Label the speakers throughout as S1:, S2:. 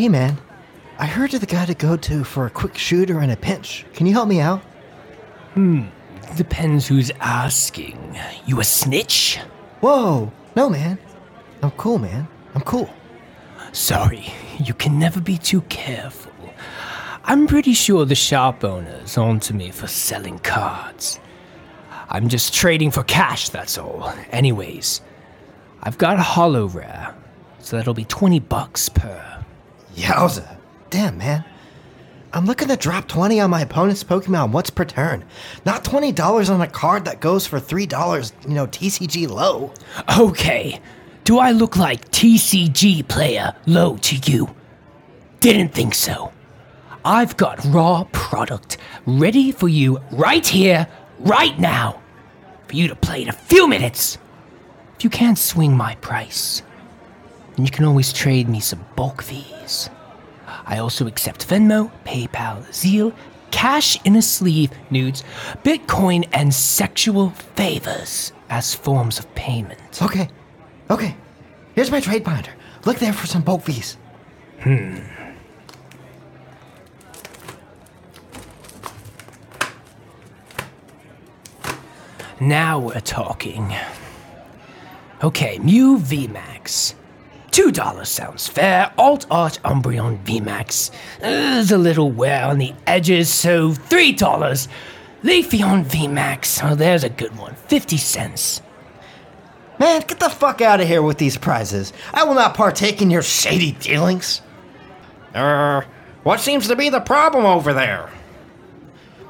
S1: Hey, man. I heard you're the guy to go to for a quick shooter in a pinch. Can you help me out?
S2: Hmm, depends who's asking. You a snitch?
S1: Whoa. No, man. I'm cool, man. I'm cool.
S2: Sorry, you can never be too careful. I'm pretty sure the shop owner's onto me for selling cards. I'm just trading for cash, that's all. Anyways, I've got a holo rare, so that'll be 20 bucks per.
S1: Yowza. Uh, damn, man. I'm looking to drop 20 on my opponent's Pokemon once per turn. Not $20 on a card that goes for $3, you know, TCG low.
S2: Okay, do I look like TCG player low to you? Didn't think so. I've got raw product ready for you right here, right now, for you to play in a few minutes. If you can't swing my price, then you can always trade me some bulk Vs. I also accept Venmo, PayPal, Zelle, cash in a sleeve, nudes, Bitcoin, and sexual favors as forms of payment.
S1: Okay. Okay. Here's my trade binder. Look there for some bulk Vs. Hmm.
S2: Now we're talking. Okay, Mew VMAX. Two dollars sounds fair. Alt Art Umbreon VMAX There's a little wear on the edges, so three dollars. Leafeon VMAX, oh, there's a good one. 50 cents.
S1: Man, get the fuck out of here with these prizes. I will not partake in your shady dealings.
S3: Uh, what seems to be the problem over there?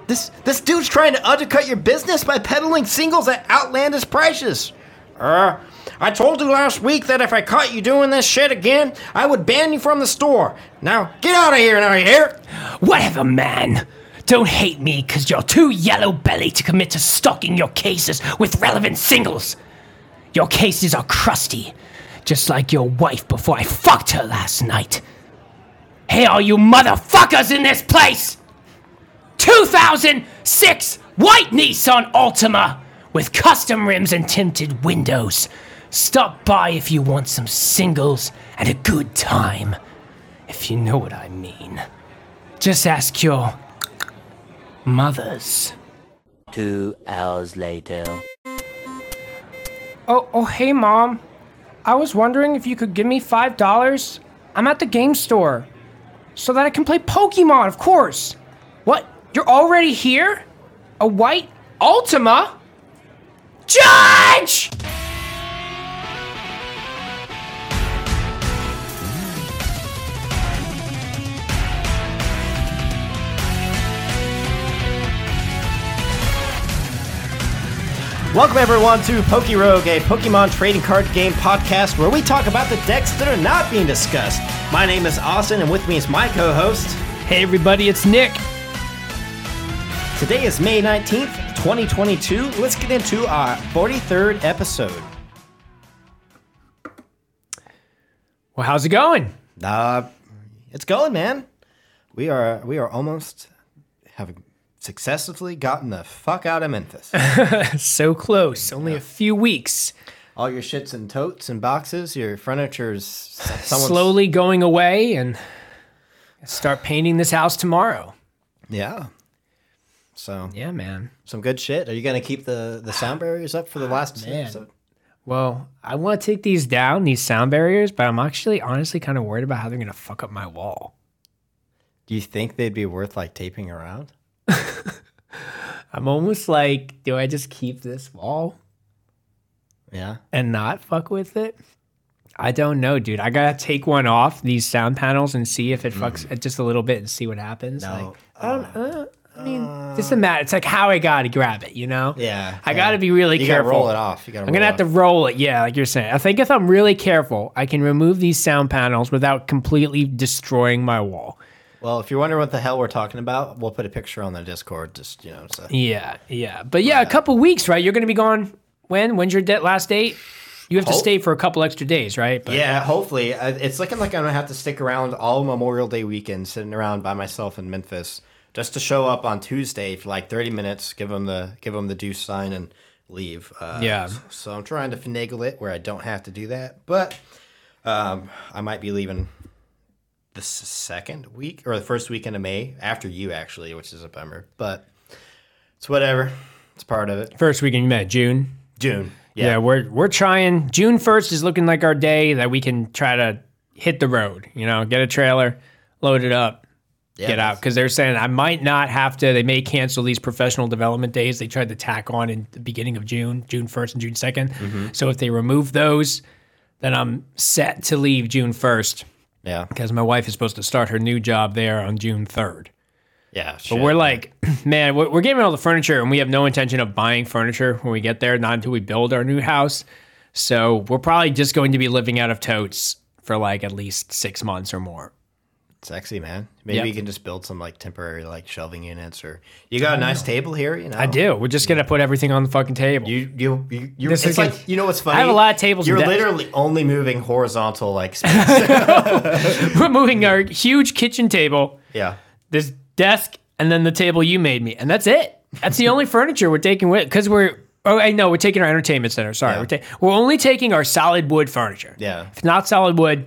S1: This this dude's trying to undercut your business by peddling singles at outlandish prices.
S3: Uh, I told you last week that if I caught you doing this shit again, I would ban you from the store. Now, get out of here now, you hear?
S2: Whatever, man. Don't hate me because you're too yellow bellied to commit to stocking your cases with relevant singles. Your cases are crusty, just like your wife before I fucked her last night. Hey, all you motherfuckers in this place! 2006 white Nissan Altima with custom rims and tinted windows. Stop by if you want some singles and a good time, if you know what I mean. Just ask your mothers.
S4: Two hours later.
S5: Oh, oh, hey, Mom. I was wondering if you could give me $5. I'm at the game store. So that I can play Pokemon, of course. What? You're already here? A white Altima? Judge!
S1: Welcome everyone to PokeRogue, a Pokemon trading card game podcast where we talk about the decks that are not being discussed. My name is Austin, and with me is my co-host.
S5: Hey, everybody, it's Nick.
S1: Today is May 19th, 2022. Let's get into our 43rd episode.
S5: Well, how's it going?
S1: Uh, it's going, man. We are we are almost having successfully gotten the fuck out of Memphis.
S5: So close. Only a few weeks.
S1: All your shits and totes and boxes, your furniture's someone's,
S5: Slowly going away and start painting this house tomorrow.
S1: Yeah. So
S5: Yeah, man.
S1: some good shit. Are you gonna keep the the sound barriers up for the last
S5: Man.
S1: episode?
S5: Well, I want to take these down, these sound barriers, but I'm actually honestly kind of worried about how they're going to fuck up my wall.
S1: Do you think they'd be worth like taping around?
S5: I'm almost like, do I just keep this wall
S1: Yeah.
S5: and not fuck with it? I don't know, dude. I gotta take one off these sound panels and see if it mm. fucks it just a little bit and see what happens.
S1: No.
S5: Like, I don't. Uh, uh I mean, uh. just a matter. It's like how I gotta grab it, you know?
S1: Yeah.
S5: I
S1: yeah.
S5: gotta be really
S1: You
S5: careful.
S1: gotta roll it off. You gotta.
S5: I'm gonna have to roll it, yeah, like you're saying. I think if I'm really careful, I can remove these sound panels without completely destroying my wall.
S1: Well, if you're wondering what the hell we're talking about, we'll put a picture on the Discord. Just you know, so.
S5: Yeah, yeah, but yeah, a couple weeks, right? You're gonna be gone. When? When's your de- last date? You have to
S1: Hope-
S5: stay for a couple extra days, right? But
S1: Yeah, hopefully. Uh, It's looking like I'm gonna have to stick around all Memorial Day weekend, sitting around by myself in Memphis, just to show up on Tuesday for like 30 minutes, give them the give them the deuce sign, and leave. Uh,
S5: Yeah.
S1: So, so I'm trying to finagle it where I don't have to do that, but um, I might be leaving the second week or the first weekend of May after you actually, which is a bummer, but it's whatever. It's part of it.
S2: First weekend you met June.
S1: June.
S2: Yeah.
S1: Yeah.
S2: we're we're trying. June first is looking like our day that we can try to hit the road. You know, get a trailer, load it up,
S1: Yeah,
S2: get out. Because they're saying I might not have to. They may cancel these professional development days they tried to tack on in the beginning of June, June first and June 2nd
S1: Mm-hmm.
S2: So if they remove those, then I'm set to leave June first
S1: Yeah.
S2: because my wife is supposed to start her new job there on June third.
S1: Yeah.
S2: But
S1: shit.
S2: we're like, man, we're, we're getting all the furniture, and we have no intention of buying furniture when we get there, not until we build our new house. So we're probably just going to be living out of totes for like at least six months or more.
S1: Sexy, man. Maybe
S2: Yep.
S1: you can just build some like temporary like shelving units or you got a nice table here, you know.
S2: I do. We're just gonna put everything on the fucking table.
S1: You you you it's like you know what's funny?
S2: I have a lot of tables
S1: You're
S2: desks.
S1: literally only moving horizontal like space.
S2: we're moving our huge kitchen table,
S1: yeah.
S2: this desk, and then the table you made me, and that's it. That's the only furniture we're taking with because we're. Oh, I know we're taking our entertainment center. Sorry,
S1: Yeah.
S2: we're, ta- we're only taking our solid wood furniture.
S1: Yeah.
S2: If it's not solid wood,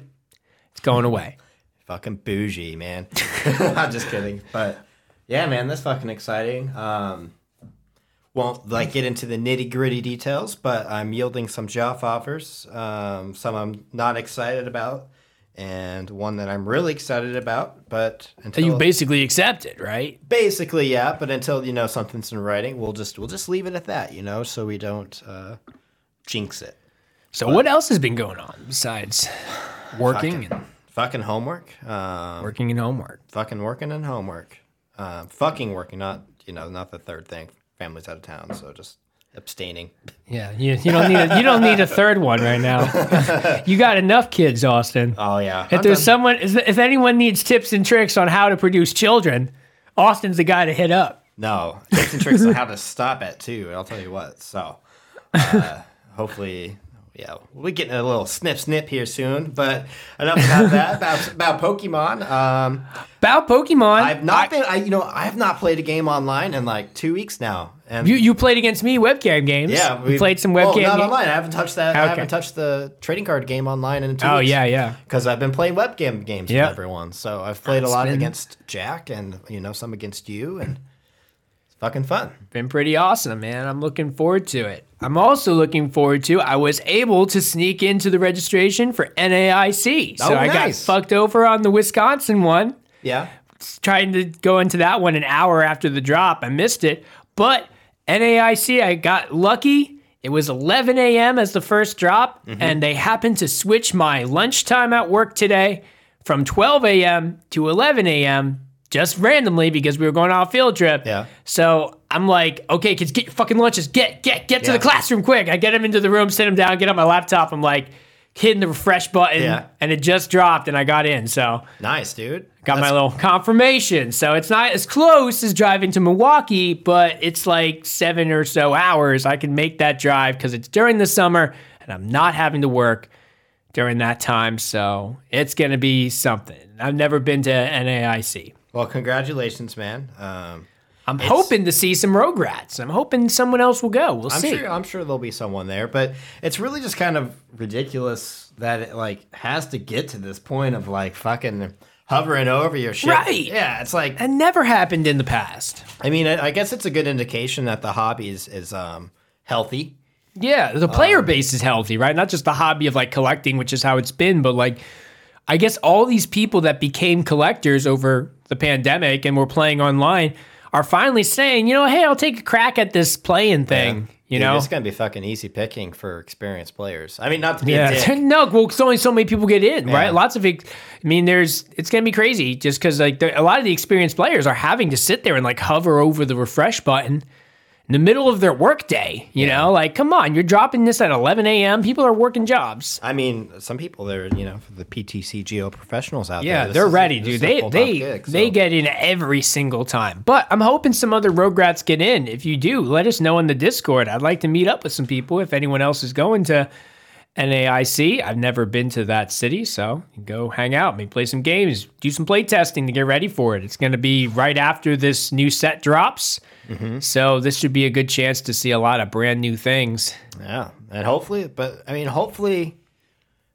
S2: it's going away.
S1: Fucking bougie, man. I'm just kidding. But yeah, man, that's fucking exciting. Um won't like get into the nitty gritty details, but I'm yielding some job offers. Um, some I'm not excited about, and one that I'm really excited about. But until
S2: you basically accepted, right?
S1: basically, yeah. But until you know something's in writing, we'll just we'll just leave it at that, you know, so we don't uh, jinx it.
S2: So what else has been going on besides working and
S1: Fucking homework. Um,
S2: working and homework?
S1: fucking working and homework. Uh, fucking working, not you know, not the third thing. Family's out of town, so just abstaining.
S2: Yeah, you, you don't need a, you don't need a third one right now. you got enough kids, Austin.
S1: Oh yeah.
S2: if there's someone, if if anyone needs tips and tricks on how to produce children, Austin's the guy to hit up.
S1: no tips and tricks on how to stop it too. I'll tell you what. So, uh, hopefully, yeah, we'll be getting a little snip snip here soon. But enough about that. About about Pokemon. Um,
S2: About Pokemon,
S1: I've not been. I you know I have not played a game online in like two weeks now. And
S2: you you played against me webcam games.
S1: yeah,
S2: we played some webcam.
S1: Well, not
S2: ga-
S1: online. I haven't touched that. I haven't touched the trading card game online in two
S2: Oh
S1: weeks.
S2: Oh, yeah, yeah.
S1: because I've been playing webcam games
S2: Yeah.
S1: with everyone. So I've played a lot
S2: been-
S1: against Jack and you know some against you, and fucking fun.
S2: been pretty awesome, man. I'm looking forward to it. I'm also looking forward to I was able to sneak into the registration for NAIC. So
S1: Oh,
S2: I got fucked over on the Wisconsin one.
S1: Yeah,
S2: Trying to go into that one an hour after the drop. I missed it. But NAIC, I got lucky. It was 11 a.m. as the first drop,
S1: Mm-hmm.
S2: and they happened to switch my lunchtime at work today from 12 a.m. to 11 a.m. just randomly because we were going on a field trip.
S1: Yeah.
S2: So I'm like, okay, kids, get your fucking lunches. Get, get, get to
S1: Yeah.
S2: the classroom quick. I get them into the room, sit them down, get on my laptop. I'm like, hitting the refresh button,
S1: Yeah.
S2: and it just dropped, and I got in. So
S1: nice, dude.
S2: got my
S1: That's-
S2: little confirmation. So it's not as close as driving to Milwaukee, but it's like seven or so hours. I can make that drive because it's during the summer and I'm not having to work during that time. So it's going to be something. I've never been to NAIC.
S1: Well, congratulations, man. Um,
S2: I'm hoping to see some rogue rats. I'm hoping someone else will go. We'll
S1: I'm
S2: see.
S1: sure. I'm sure there'll be someone there, but it's really just kind of ridiculous that it like has to get to this point of like fucking hovering over your shit.
S2: Right.
S1: Yeah, it's like
S2: That never happened in the past.
S1: I mean, I I guess it's a good indication that the hobby is is um healthy.
S2: Yeah, the player base is healthy, right? Not just the hobby of like collecting, which is how it's been, but like I guess all these people that became collectors over the pandemic and we're playing online are finally saying, you know, hey, I'll take a crack at this playing thing. You
S1: Dude,
S2: know?
S1: it's gonna be fucking easy picking for experienced players. I mean, not to be a
S2: Yeah,
S1: dick.
S2: no, well, it's only so many people get in,
S1: Yeah.
S2: right? Lots of. I mean, there's it's gonna be crazy just because like there, a lot of the experienced players are having to sit there and like hover over the refresh button in the middle of their workday. You know, like come on, you're dropping this at 11 a.m. People are working jobs.
S1: I mean, some people they're you know the PTCGO professionals out
S2: Yeah,
S1: there. Yeah,
S2: they're ready, dude. They they
S1: gig,
S2: they get in every single time. But I'm hoping some other rogue rats get in. If you do, let us know in the Discord. I'd like to meet up with some people. If anyone else is going to NAIC, I've never been to that city, so go hang out, maybe play some games, do some play testing to get ready for it. It's going to be right after this new set drops,
S1: Mm-hmm.
S2: so this should be a good chance to see a lot of brand new things.
S1: Yeah, and hopefully, but I mean, hopefully,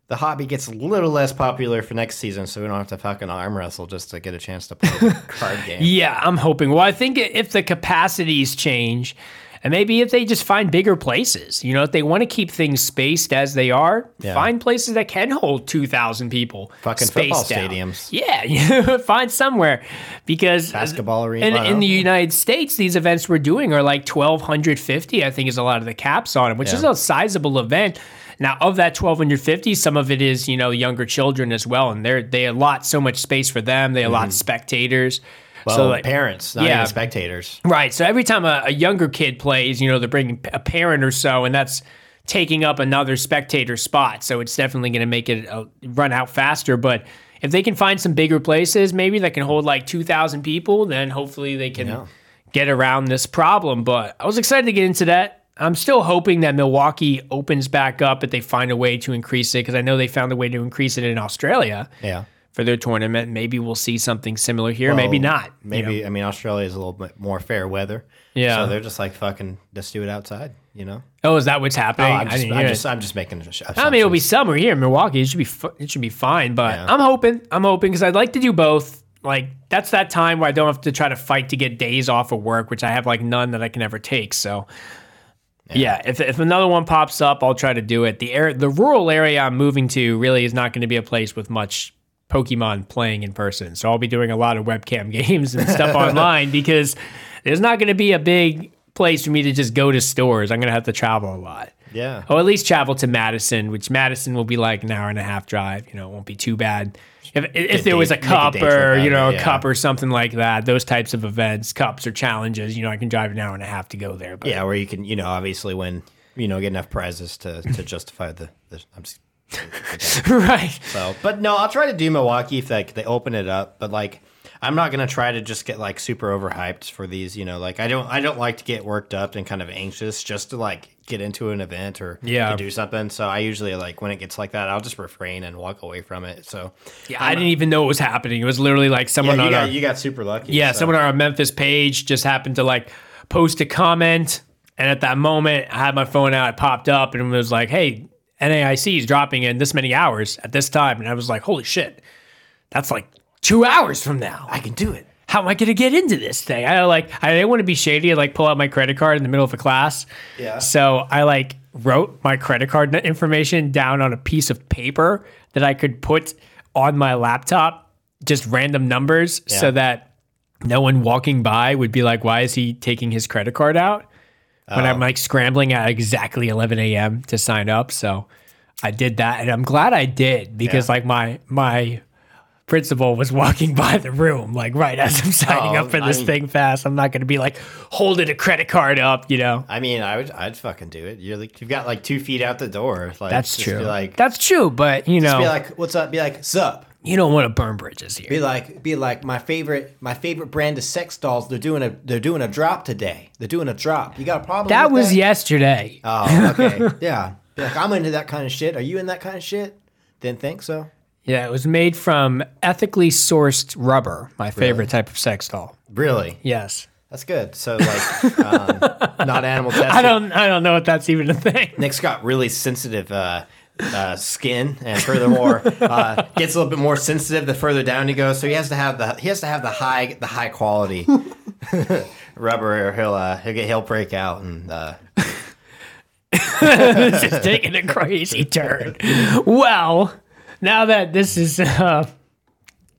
S1: the hobby gets a little less popular for next season, so we don't have to fucking arm wrestle just to get a chance to play the card game.
S2: Yeah, I'm hoping. Well, I think if the capacities change, and maybe if they just find bigger places, you know, if they want to keep things spaced as they are,
S1: Yeah.
S2: find places that can hold 2,000 people.
S1: Fucking football stadiums.
S2: Yeah, you find somewhere because
S1: Basketball arena.
S2: In, in the. United States, these events we're doing are like 1,250, I think is a lot of the caps on them, which is a sizable event. Now, of that 1,250, some of it is, you know, younger children as well. And they're, they allot so much space for them. They allot mm-hmm. spectators.
S1: Well,
S2: so, like,
S1: parents, not
S2: yeah.
S1: even spectators.
S2: Right. So every time a, a younger kid plays, you know, they're bringing a parent or so, and that's taking up another spectator spot. So it's definitely going to make it uh, run out faster. But if they can find some bigger places, maybe that can hold like 2,000 people, then hopefully they can
S1: Yeah.
S2: get around this problem. But I was excited to get into that. I'm still hoping that Milwaukee opens back up, but they find a way to increase it because I know they found a way to increase it in Australia
S1: Yeah.
S2: For their tournament. Maybe we'll see something similar here, maybe
S1: Well,
S2: not. you
S1: Maybe
S2: know?
S1: I mean Australia is a little bit more fair weather.
S2: Yeah.
S1: So they're just like fucking just do it outside, you know?
S2: Oh, is that what's
S1: Oh,
S2: happening?
S1: I'm just,
S2: didn't
S1: I'm just. I'm just making.
S2: I mean, it'll be summer here in Milwaukee. It should be it should be fine. But
S1: Yeah.
S2: I'm hoping. I'm hoping because I'd like to do both. Like that's that time where I don't have to try to fight to get days off of work, which I have like none that I can ever take. So. Yeah, if, if another one pops up, I'll try to do it. The air, the rural area I'm moving to really is not going to be a place with much Pokemon playing in person. So I'll be doing a lot of webcam games and stuff online because there's not going to be a big place for me to just go to stores. I'm going to have to travel a lot.
S1: Yeah.
S2: Or at least travel to Madison, which Madison will be like an hour and a half drive. You know, it won't be too bad. If, if there was a
S1: make a
S2: cup or, you know, a
S1: yeah.
S2: cup or something like that, those types of events, cups or challenges, you know, I can drive an hour and a half to go there. But
S1: Yeah, where you can, you know, obviously win, you know, get enough prizes to, to justify the. the I'm just,
S2: right.
S1: so, but no, I'll try to do Milwaukee if like they open it up. But like, I'm not gonna try to just get like super overhyped for these. You know, like I don't, I don't like to get worked up and kind of anxious just to like get into an event or
S2: Yeah.
S1: to do something. So I usually like when it gets like that, I'll just refrain and walk away from it. So
S2: Yeah, I didn't even know it was happening. It was literally like
S1: yeah,
S2: someone
S1: you
S2: on
S1: got
S2: our,
S1: you got super lucky.
S2: yeah,
S1: so.
S2: someone on our Memphis page just happened to like post a comment, and at that moment, I had my phone out. It popped up, and it was like, "Hey, NAIC is dropping in this many hours at this time," and I was like, "Holy shit, that's like two hours from now."
S1: I can do it.
S2: how am I going to get into this thing? I like, I didn't want to be shady and like pull out my credit card in the middle of a class.
S1: Yeah.
S2: So I like wrote my credit card information down on a piece of paper that I could put on my laptop, just random numbers, so that no one walking by would be like, why is he taking his credit card out? When
S1: Oh.
S2: I'm like scrambling at exactly 11 a.m. to sign up. So I did that and I'm glad I did because
S1: Yeah.
S2: like my, my, principal was walking by the room, like right as I'm signing
S1: Oh,
S2: up for
S1: I
S2: this
S1: mean-
S2: thing fast. I'm not going to be like holding a credit card up, you know.
S1: I mean, I would, I'd fucking do it. You're like, you've got like two feet out the door. Like,
S2: That's
S1: just
S2: true.
S1: Like,
S2: That's true, but you know, just
S1: be like, what's up? Be like, sup?
S2: You don't want to burn bridges here.
S1: Be like, be like, my favorite, my favorite brand of sex dolls. They're doing a, they're doing a drop today. They're doing a drop. You got a problem?
S2: That was
S1: that?
S2: yesterday.
S1: Oh, okay, yeah. Be like, I'm into that kind of shit. Are you in that kind of shit? Didn't think so.
S2: yeah, it was made from ethically sourced rubber. My favorite type of sex doll.
S1: Really?
S2: Yes.
S1: That's good. So like, um, not animal tested.
S2: I don't. I don't know if that's even a thing.
S1: Nick's got really sensitive uh, uh, skin, and furthermore, uh, gets a little bit more sensitive the further down he goes. So he has to have the he has to have the high the high quality rubber, or he'll uh, he'll get he'll break out and. Uh,
S2: this is taking a crazy turn. Well, now that this is uh,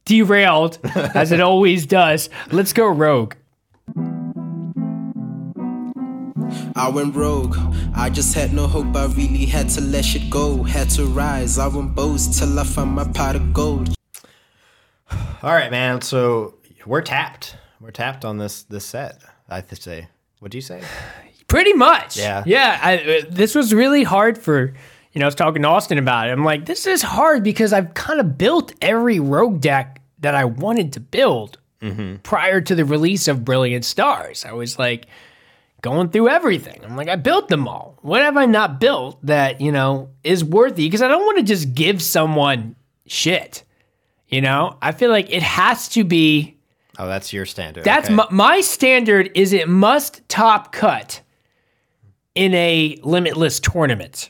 S2: derailed, as it always does, let's go rogue.
S6: I went rogue. I just had no hope. I really had to let shit go. Had to rise. I went boast till I found my pot of gold.
S1: all right, man. So we're tapped. We're tapped on this this set. I have to say. What do you say?
S2: Pretty much.
S1: Yeah.
S2: Yeah. I, uh, this was really hard for, you know, I was talking to Austin about it. I'm like, this is hard because I've kind of built every rogue deck that I wanted to build prior to the release of Brilliant Stars. I was like going through everything. I'm like, I built them all. What have I not built that, you know, is worthy? Because I don't want to just give someone shit. You know, I feel like it has to be
S1: Oh, that's your standard.
S2: that's
S1: okay.
S2: my, my standard is it must top cut in a limitless tournament.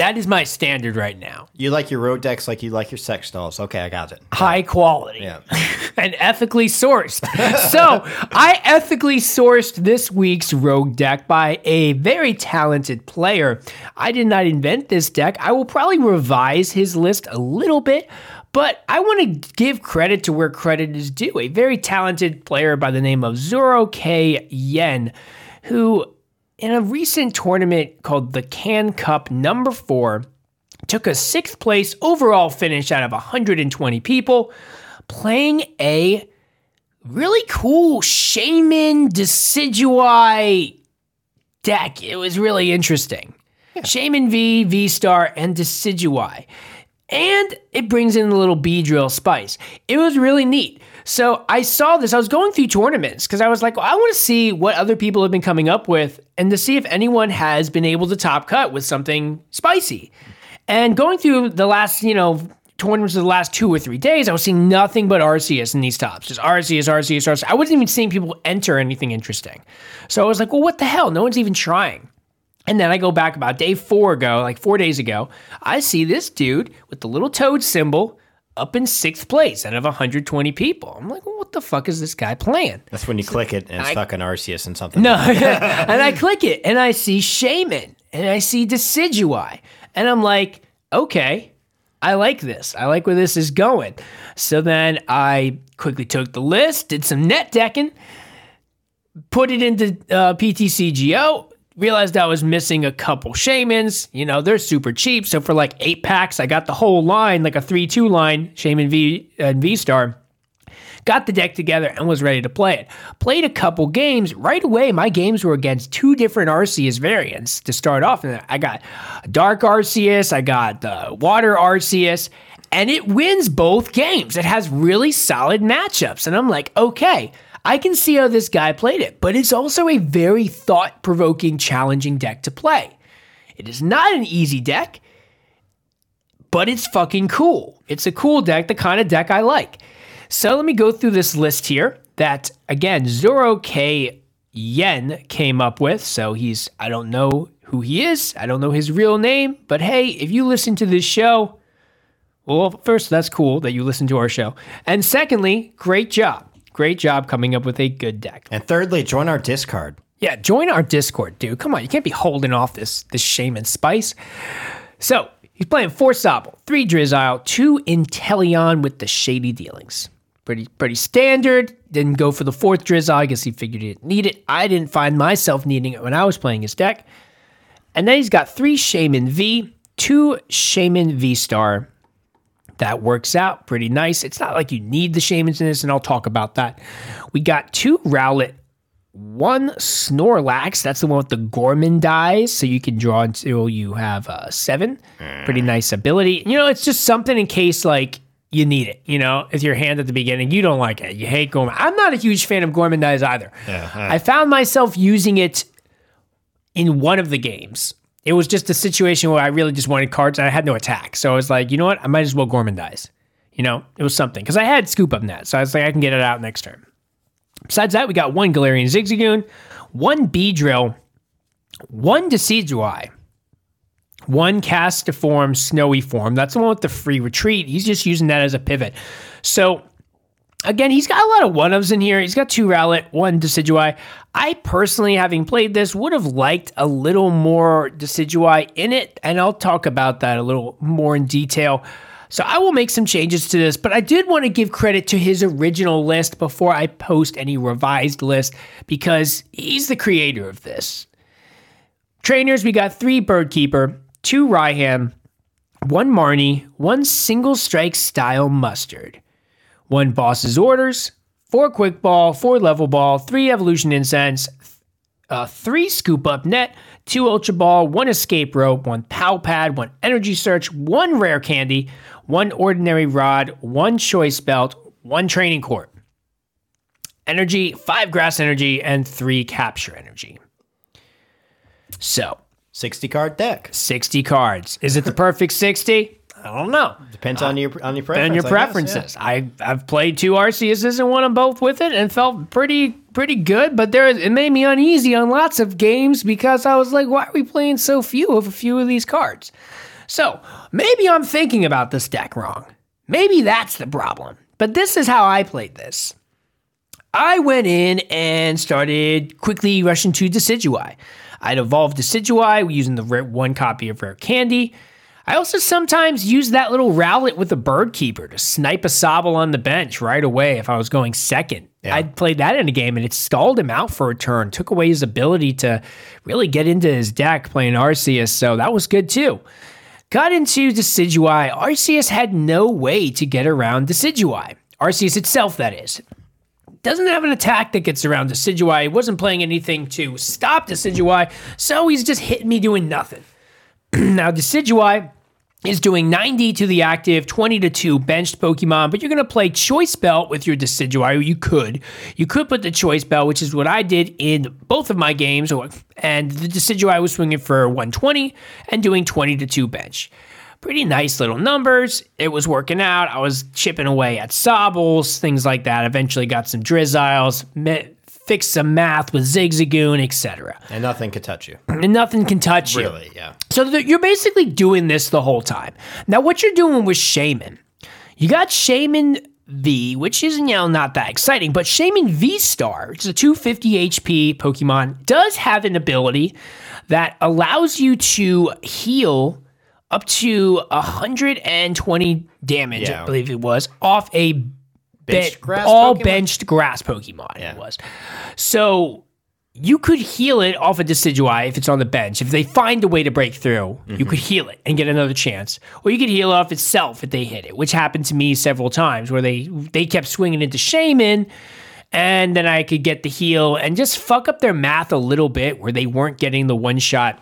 S2: That is my standard right now.
S1: You like your road decks like you like your sex dolls. Okay, I got it.
S2: High quality.
S1: Yeah.
S2: and ethically sourced. so I ethically sourced this week's rogue deck by a very talented player. I did not invent this deck. I will probably revise his list a little bit. But I want to give credit to where credit is due. A very talented player by the name of Zoro K. Yen, who in a recent tournament called the Can Cup number four, took a sixth place overall finish out of 120 people, playing a really cool Shaymin Decidueye deck. It was really interesting. Shaymin V, V Star, and Decidueye. And it brings in a little Beedrill spice. It was really neat. So I saw this. I was going through tournaments because I was like, well, I want to see what other people have been coming up with and to see if anyone has been able to top cut with something spicy. And going through the last, you know, tournaments of the last two or three days, I was seeing nothing but Arceus in these tops. Just Arceus, Arceus, Arceus. I wasn't even seeing people enter anything interesting. So I was like, well, what the hell? No one's even trying. And then I go back about day four ago, like four days ago, I see this dude with the little toad symbol up in sixth place out of 120 people. I'm like, well, what the fuck is this guy playing?
S1: That's when you click it and it's
S2: I-
S1: fucking Arceus and something.
S2: No, and I click it and I see Shaymin and I see Decidueye. And I'm like, okay, I like this. I like where this is going. So then I quickly took the list, did some net decking, put it into uh, PTCGO, realized I was missing a couple Shaymins. You know, they're super cheap. So for like eight packs, I got the whole line, like a 3 2 line, Shaymin V uh, and V Star got the deck together and was ready to play it. Played a couple games. Right away, my games were against two different Arceus variants to start off. And I got Dark Arceus, I got the Water Arceus, and it wins both games. It has really solid matchups. And I'm like, okay, I can see how this guy played it, but it's also a very thought provoking, challenging deck to play. It is not an easy deck, but it's fucking cool. It's a cool deck, the kind of deck I like. So let me go through this list here that, again, Zoro K Yen came up with. So he's, I don't know who he is, I don't know his real name, but hey, if you listen to this show, well, first, that's cool that you listen to our show. And secondly, great job. Great job coming up with a good deck.
S1: And thirdly, join our Discord.
S2: Yeah, join our Discord, dude. Come on, you can't be holding off this this Shaymin Spice. So he's playing four Sobble, three Drizzile, two Inteleon with the shady dealings. Pretty pretty standard. Didn't go for the fourth Drizzile. I guess he figured he didn't need it. I didn't find myself needing it when I was playing his deck. And then he's got three Shaymin V, two Shaymin V Star. That works out pretty nice. It's not like you need the Shaymins in this, and I'll talk about that. We got two Rowlet one Snorlax. That's the one with the Gormandize, so you can draw until you have uh, seven. Pretty nice ability. You know, it's just something in case like you need it. You know, if your hand at the beginning, you don't like it, you hate Gorman. I'm not a huge fan of Gormandize either. I found myself using it in one of the games. It was just a situation where I really just wanted cards and I had no attack. So I was like, you know what? I might as well Gormandize. You know, it was something because I had scoop up net. So I was like, I can get it out next turn. Besides that, we got one Galarian Zigzagoon, one Beedrill, one Decidueye, one Castform Snowy Form. That's the one with the free retreat. He's just using that as a pivot. So again, he's got a lot of one ofs in here. He's got two Rowlet, one Decidueye. I personally, having played this, would have liked a little more Decidueye in it, and I'll talk about that a little more in detail. So I will make some changes to this, but I did want to give credit to his original list before I post any revised list because he's the creator of this. Trainers, we got three Birdkeeper, two Raihan, one Marnie, one single strike style mustard, one Boss's Orders, four Quick Ball, four Level Ball, three Evolution Incense, uh, three Scoop Up Net, two Ultra Ball, one Escape Rope, one Pal Pad, one Energy Search, one Rare Candy, one Ordinary Rod, one Choice Belt, one Training Court. Energy, five Grass Energy, and three Capture Energy. So,
S1: 60 card deck.
S2: 60 cards. Is it the perfect 60? I don't know.
S1: Depends on uh, your on your preference.
S2: And your
S1: I guess,
S2: preferences. I I've played two Arceuses and won them both with it and felt pretty pretty good. But there it made me uneasy on lots of games because I was like, why are we playing so few of a few of these cards? So maybe I'm thinking about this deck wrong. Maybe that's the problem. But this is how I played this. I went in and started quickly rushing to Decidueye. I'd evolved Decidueye using the rare, one copy of Rare Candy. I also sometimes use that little Rowlet with a Bird Keeper to snipe a Sobble on the bench right away if I was going second. I'd played that in a game and it stalled him out for a turn, took away his ability to really get into his deck playing Arceus, so that was good too. Got into Decidueye. Arceus had no way to get around Decidueye. Arceus itself, that is. Doesn't have an attack that gets around Decidueye. He wasn't playing anything to stop Decidueye, so he's just hitting me doing nothing. now, Decidueye is doing 90 to the active, 20 to 2 benched Pokemon, but you're going to play Choice Belt with your Decidueye, you could. You could put the Choice Belt, which is what I did in both of my games, and the Decidueye was swinging for 120 and doing 20 to 2 bench. Pretty nice little numbers. It was working out. I was chipping away at Sobbles, things like that. Eventually got some Drizziles, fixed some math with Zigzagoon, etc.
S1: And nothing could touch you.
S2: And nothing can touch you.
S1: Really, yeah.
S2: So th- you're basically doing this the whole time. Now, what you're doing with Shaymin, you got Shaymin V, which is you know not that exciting, but Shaymin V Star, which is a 250 HP Pokemon, does have an ability that allows you to heal up to 120 damage,
S1: Yeah.
S2: I believe it was, off a
S1: Benched
S2: be-
S1: grass
S2: all
S1: Pokemon?
S2: benched grass Pokemon.
S1: Yeah.
S2: It was. So you could heal it off a Decidueye if it's on the bench. If they find a way to break through,
S1: Mm-hmm.
S2: you could heal it and get another chance. Or you could heal off itself if they hit it, which happened to me several times where they they kept swinging into Shaymin and then I could get the heal and just fuck up their math a little bit where they weren't getting the one shot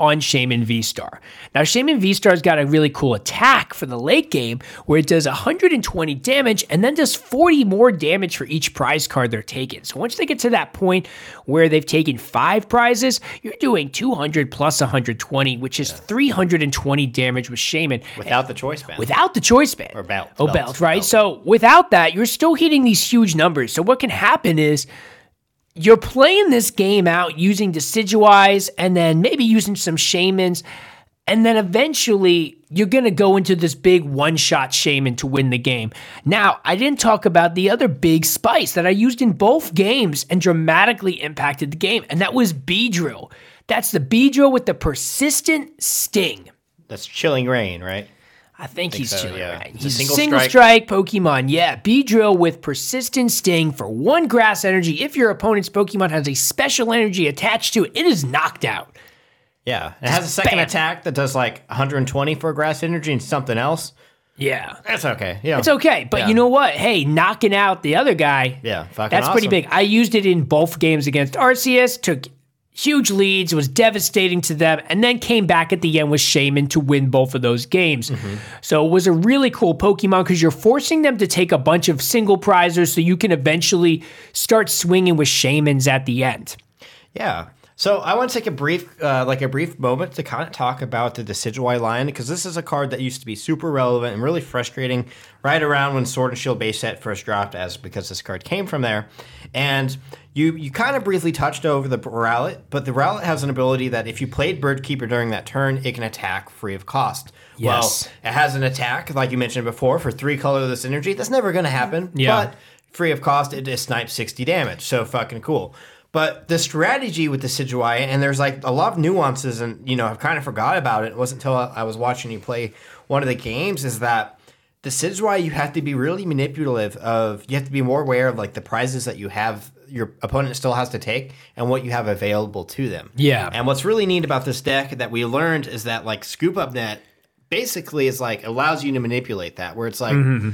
S2: on Shaymin V Star. Now, Shaymin V Star's got a really cool attack for the late game where it does 120 damage and then does 40 more damage for each prize card they're taking. So once they get to that point where they've taken five prizes, you're doing 200 plus 120, which is 320 damage with Shaymin
S1: Without the choice band.
S2: without the choice band
S1: Or belt,
S2: Oh,
S1: belt,
S2: belt, right?
S1: belt.
S2: So without that, you're still hitting these huge numbers. So what can happen is you're playing this game out using Decidueyes and then maybe using some Shaymins. And then eventually you're going to go into this big one shot Shaymin to win the game. Now, I didn't talk about the other big spice that I used in both games and dramatically impacted the game, and that was Beedrill. That's the Beedrill with the persistent sting.
S1: That's chilling rain, right?
S2: I think, he's
S1: so,
S2: chilling
S1: yeah.
S2: right.
S1: It's
S2: He's a
S1: single
S2: single,
S1: strike.
S2: strike. Pokemon. Yeah, Beedrill with persistent sting for one grass energy. If your opponent's Pokemon has a special energy attached to it, it is knocked out.
S1: Yeah. It has a second
S2: bam.
S1: attack that does like 120 for grass energy and something else.
S2: Yeah.
S1: That's okay. Yeah.
S2: It's okay, but
S1: Yeah.
S2: you know what? Hey, knocking out the other guy.
S1: Yeah, fucking
S2: That's pretty big. I used it in both games against Arceus, took huge leads, was devastating to them, and then came back at the end with Shaymin to win both of those games.
S1: Mm-hmm.
S2: So it was a really cool Pokemon because you're forcing them to take a bunch of single prizers so you can eventually start swinging with Shaymins at the end.
S1: Yeah. So I want to take a brief, uh, like a brief moment to kind of talk about the Decidueye line because this is a card that used to be super relevant and really frustrating right around when Sword and Shield base set first dropped, as because this card came from there. And you you kind of briefly touched over the Rowlet, but the Rowlet has an ability that if you played Bird Keeper during that turn, it can attack free of cost.
S2: Yes.
S1: Well, it has an attack, like you mentioned before, for three colorless energy. That's never going to happen.
S2: Yeah.
S1: But free of cost, it just snipes 60 damage. So fucking cool. But the strategy with the Decidueye, and there's like a lot of nuances, and you know, I've kind of forgot about it. It wasn't until I was watching you play one of the games, is that the Decidueye, you have to be really manipulative of, you have to be more aware of like the prizes that you have, your opponent still has to take, and what you have available to them.
S2: Yeah.
S1: And what's really neat about this deck that we learned is that like Scoop Up Net basically is like allows you to manipulate that, where it's like mm-hmm.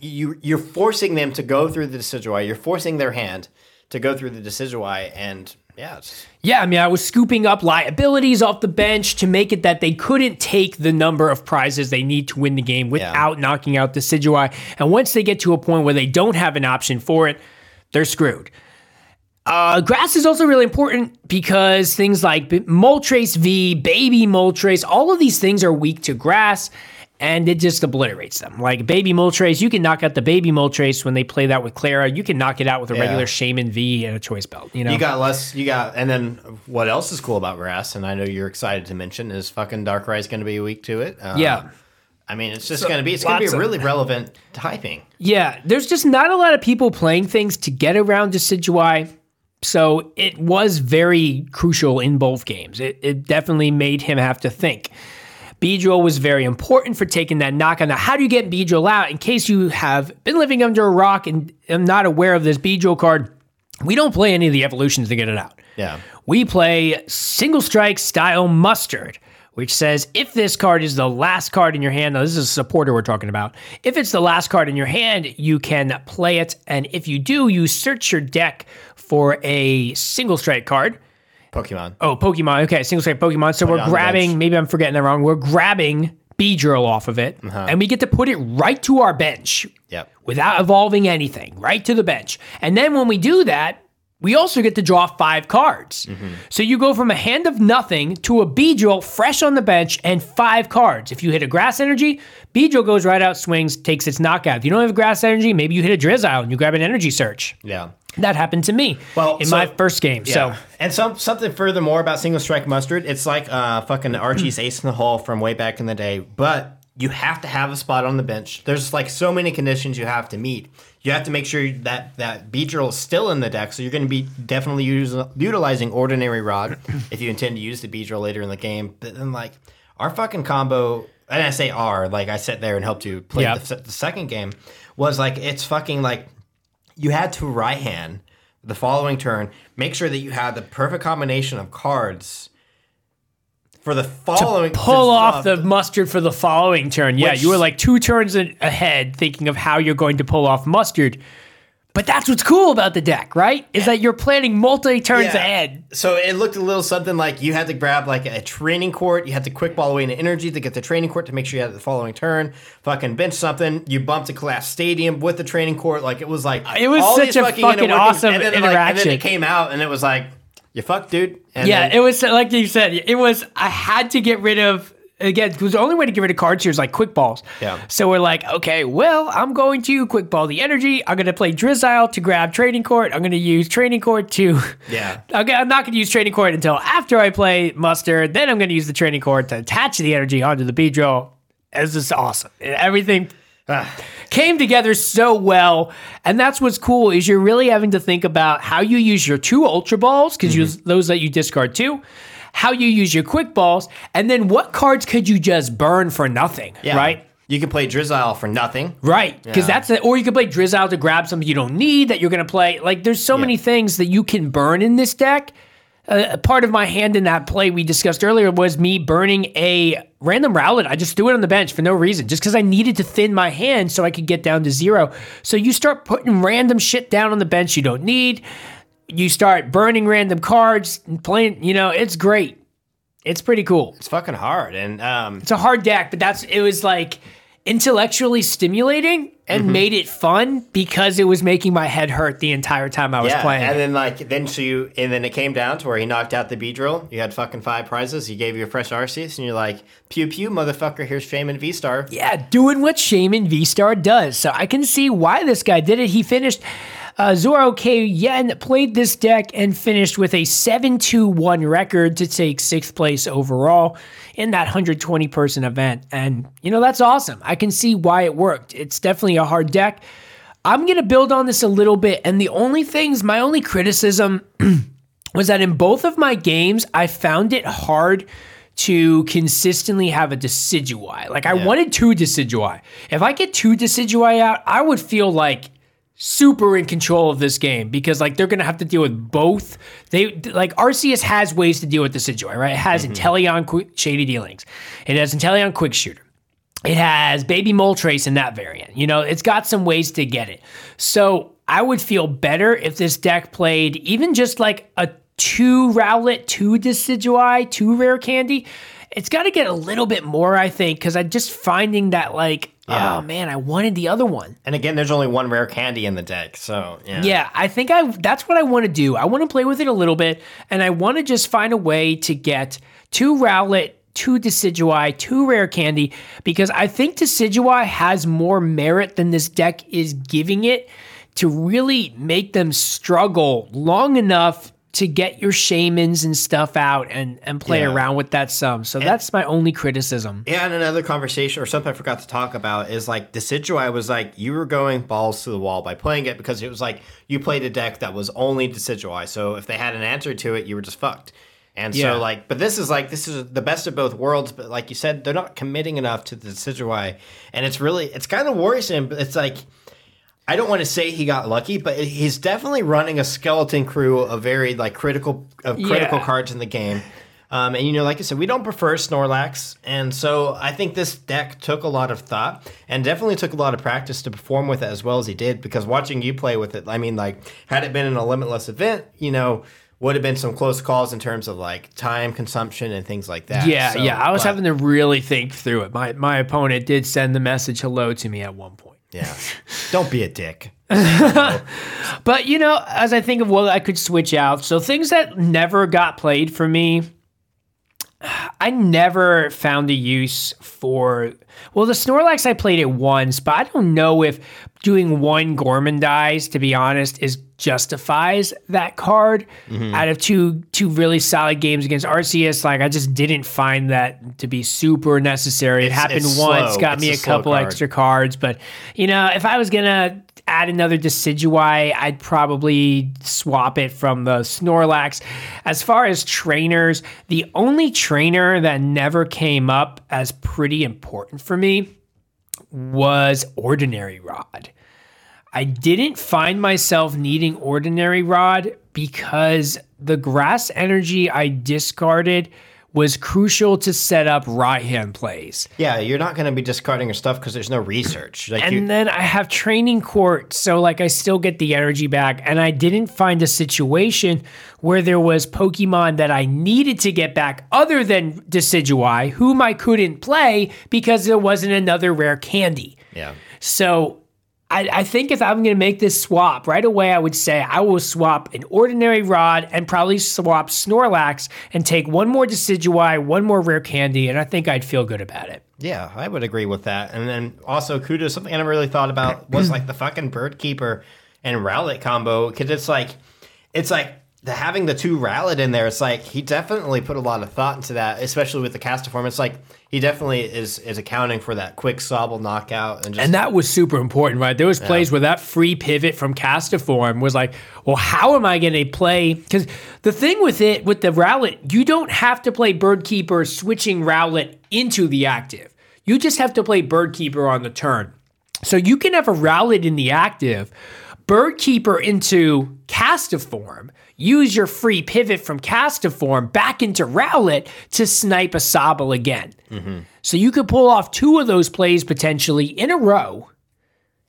S1: you you're forcing them to go through the Decidueye, you're forcing their hand to go through the Decidueye, and yeah,
S2: Yeah, I mean, I was scooping up liabilities off the bench to make it that they couldn't take the number of prizes they need to win the game without knocking out the Decidueye. And once they get to a point where they don't have an option for it, they're screwed. Uh, grass is also really important because things like B- Moltres V, Baby Moltres, all of these things are weak to grass. and it just obliterates them. Like baby Moltres, you can knock out the baby Moltres when they play that with Klara. You can knock it out with a
S1: Yeah.
S2: regular Shaymin V and a choice belt. You know,
S1: You got less. You got, and then what else is cool about grass? And I know you're excited to mention is fucking Darkrai is going to be weak to it. Um,
S2: Yeah.
S1: I mean, it's just going to be. It's going to be
S2: lots
S1: a
S2: of-
S1: really relevant typing.
S2: Yeah, there's just not a lot of people playing things to get around Decidueye. So it was very crucial in both games. It, it definitely made him have to think. Beedrill was very important for taking that knock on. Now, how do you get Beedrill out? In case you have been living under a rock and am not aware of this Beedrill card, we don't play any of the evolutions to get it out.
S1: Yeah.
S2: We play single strike style mustard, which says if this card is the last card in your hand, now this is a supporter we're talking about. If it's the last card in your hand, you can play it. And if you do, you search your deck for a single strike card.
S1: Pokemon.
S2: Oh, Pokemon. Okay, single strike Pokemon. So
S1: it
S2: we're grabbing, maybe I'm forgetting that wrong. We're grabbing Beedrill off of it,
S1: Uh-huh.
S2: and we get to put it right to our bench
S1: Yep.
S2: without evolving anything, right to the bench. And then when we do that, we also get to draw five cards. So you go from a hand of nothing to a Beedrill fresh on the bench and five cards. If you hit a grass energy, Beedrill goes right out, swings, takes its knockout. If you don't have grass energy, maybe you hit a Drizzile and you grab an energy search.
S1: Yeah.
S2: That happened to me
S1: Well,
S2: in
S1: so-
S2: my first game.
S1: Yeah.
S2: So
S1: and some something furthermore about single strike mustard, it's like uh fucking Archie's ace in the hole from way back in the day, but you have to have a spot on the bench. There's like so many conditions you have to meet. You have to make sure that that Beedrill is still in the deck, so you're going to be definitely use, utilizing Ordinary Rod if you intend to use the Beedrill later in the game. But then like our fucking combo, and I say our, like I sat there and helped you play
S2: Yeah.
S1: the, the second game, was like it's fucking like you had to right hand the following turn, make sure that you had the perfect combination of cards for the following to
S2: pull
S1: to-
S2: off the mustard for the following turn. Yeah,
S1: Which-
S2: you were like two turns ahead thinking of how you're going to pull off mustard. But that's what's cool about the deck, right? Is that you're planning multi turns
S1: Yeah.
S2: ahead.
S1: So it looked a little something like you had to grab like a training court. You had to quick ball away into energy to get the training court to make sure you had the following turn. Fucking bench something. You bumped a Collapse Stadium with the training court. Like it was like
S2: It was
S1: all
S2: such a
S1: fucking
S2: fucking awesome
S1: and then, Like, and then
S2: interaction.
S1: it came out and it was like you fucked, dude. And
S2: yeah,
S1: then-
S2: it was like you said. It was. I had to get rid of again because the only way to get rid of cards here is like quick balls.
S1: Yeah.
S2: So we're like, okay, well, I'm going to quick ball the energy. I'm going to play Drizzile to grab training court. I'm going to use training court to.
S1: Yeah.
S2: Okay, I'm not going to use training court until after I play mustard. Then I'm going to use the training court to attach the energy onto the Beedrill. It's just awesome. Everything came together so well and that's what's cool is you're really having to think about how you use your two ultra balls because
S1: Mm-hmm.
S2: those that you discard too how you use your quick balls and then what cards could you just burn for nothing
S1: yeah.
S2: right
S1: You can play Drizzile for nothing.
S2: Right, because that's it. Or you can play Drizzile to grab something you don't need that you're going to play. Like, there's so many things that you can burn in this deck. Uh, part of my hand in that play we discussed earlier was me burning a random Rowlet. I just threw it on the bench for no reason, just because I needed to thin my hand so I could get down to zero. So you start putting random shit down on the bench you don't need. You start burning random cards and playing. You know, it's great. It's pretty cool.
S1: It's fucking hard. And um,
S2: It's a hard deck, but that's it was like intellectually stimulating and
S1: Mm-hmm.
S2: made it fun because it was making my head hurt the entire time I was
S1: yeah,
S2: playing.
S1: and then like then so you and then it came down to where he knocked out the Beedrill. You had fucking five prizes. He gave you a fresh Arceus, and you're like, pew pew, motherfucker. Here's Shaymin V Star.
S2: yeah, doing what Shaymin V Star does. So I can see why this guy did it. He finished. Uh, Zoro K. Yen played this deck and finished with a 7 2 1 record to take sixth place overall in that 120 person event. And, you know, that's awesome. I can see why it worked. It's definitely a hard deck. I'm going to build on this a little bit. And the only things, my only criticism was that in both of my games, I found it hard to consistently have a Decidueye. Like I wanted two Decidueye. If I get two Decidueye out, I would feel like super in control of this game because like they're gonna have to deal with both. They like Arceus has ways to deal with Decidueye, right? It has mm-hmm. Inteleon Qu- Shady Dealings. It has Inteleon Quick Shooter. It has Baby Moltres in that variant. You know, it's got some ways to get it. So I would feel better if this deck played even just like a two Rowlet, two Decidueye, two Rare Candy. It's got to get a little bit more, I think, because I'm just finding that like, oh,
S1: Yeah.
S2: oh man, I wanted the other one.
S1: And again, there's only one rare candy in the deck, so yeah.
S2: Yeah, I think I that's what I want to do. I want to play with it a little bit, and I want to just find a way to get two Rowlet, two Decidueye, two Rare Candy, because I think Decidueye has more merit than this deck is giving it to really make them struggle long enough to get your Shaymins and stuff out and, and play
S1: Yeah.
S2: around with that some. So that's my only criticism.
S1: Yeah, and another conversation or something I forgot to talk about is like Decidueye was like you were going balls to the wall by playing it because it was like you played a deck that was only Decidueye. So if they had an answer to it, you were just fucked. And
S2: Yeah.
S1: so like, but this is like this is the best of both worlds. But like you said, they're not committing enough to the Decidueye, and it's really it's kind of worrisome. But it's like I don't want to say he got lucky, but he's definitely running a skeleton crew of very like critical of critical
S2: Yeah.
S1: cards in the game. Um, and you know, like I said, we don't prefer Snorlax, and so I think this deck took a lot of thought and definitely took a lot of practice to perform with it as well as he did. Because watching you play with it, I mean, like had it been in a limitless event, you know, would have been some close calls in terms of like time consumption and things like that.
S2: Yeah,
S1: So,
S2: yeah. I was
S1: but-
S2: having to really think through it. My my opponent did send the message hello to me at one point.
S1: Yeah. Don't be a dick.
S2: But you know, as I think of what I could switch out, so things that never got played for me, I never found a use for. Well, the Snorlax I played it once, but I don't know if doing one Gormandize, to be honest, is justifies that card
S1: Mm-hmm.
S2: out of two two really solid games against Arceus. Like I just didn't find that to be super necessary. It happened once,
S1: slow.
S2: got
S1: It's
S2: me
S1: a
S2: a couple
S1: card.
S2: extra cards, but you know, if I was gonna add another Decidueye, I'd probably swap it from the Snorlax. As far as trainers, the only trainer that never came up as pretty important for me was Ordinary Rod. I didn't find myself needing Ordinary Rod because the grass energy I discarded was crucial to set up right hand plays.
S1: Yeah, you're not going to be discarding your stuff because there's no research. Like
S2: And
S1: you,
S2: then I have training court, so like I still get the energy back. And I didn't find a situation where there was Pokemon that I needed to get back other than Decidueye, whom I couldn't play because there wasn't another rare candy.
S1: yeah.
S2: So I, I think if I'm going to make this swap right away, I would say I will swap an ordinary rod and probably swap Snorlax and take one more Decidueye, one more rare candy, and I think I'd feel good about it.
S1: Yeah, I would agree with that. And then also kudos, something I never really thought about was like the fucking bird keeper and Rowlet combo. Cause it's like it's like the having the two Rowlet in there, it's like he definitely put a lot of thought into that, especially with the Castform. It's like he definitely is is accounting for that quick Sobble knockout and just
S2: And that was super important, right? There was plays where that free pivot from Castform was like, well, how am I going to play? Because the thing with it, with the Rowlet, you don't have to play Birdkeeper switching Rowlet into the active. You just have to play Birdkeeper on the turn. So you can have a Rowlet in the active, Birdkeeper into Castform, use your free pivot from Castform back into Rowlet to snipe a Sobble again. So you could pull off two of those plays potentially in a row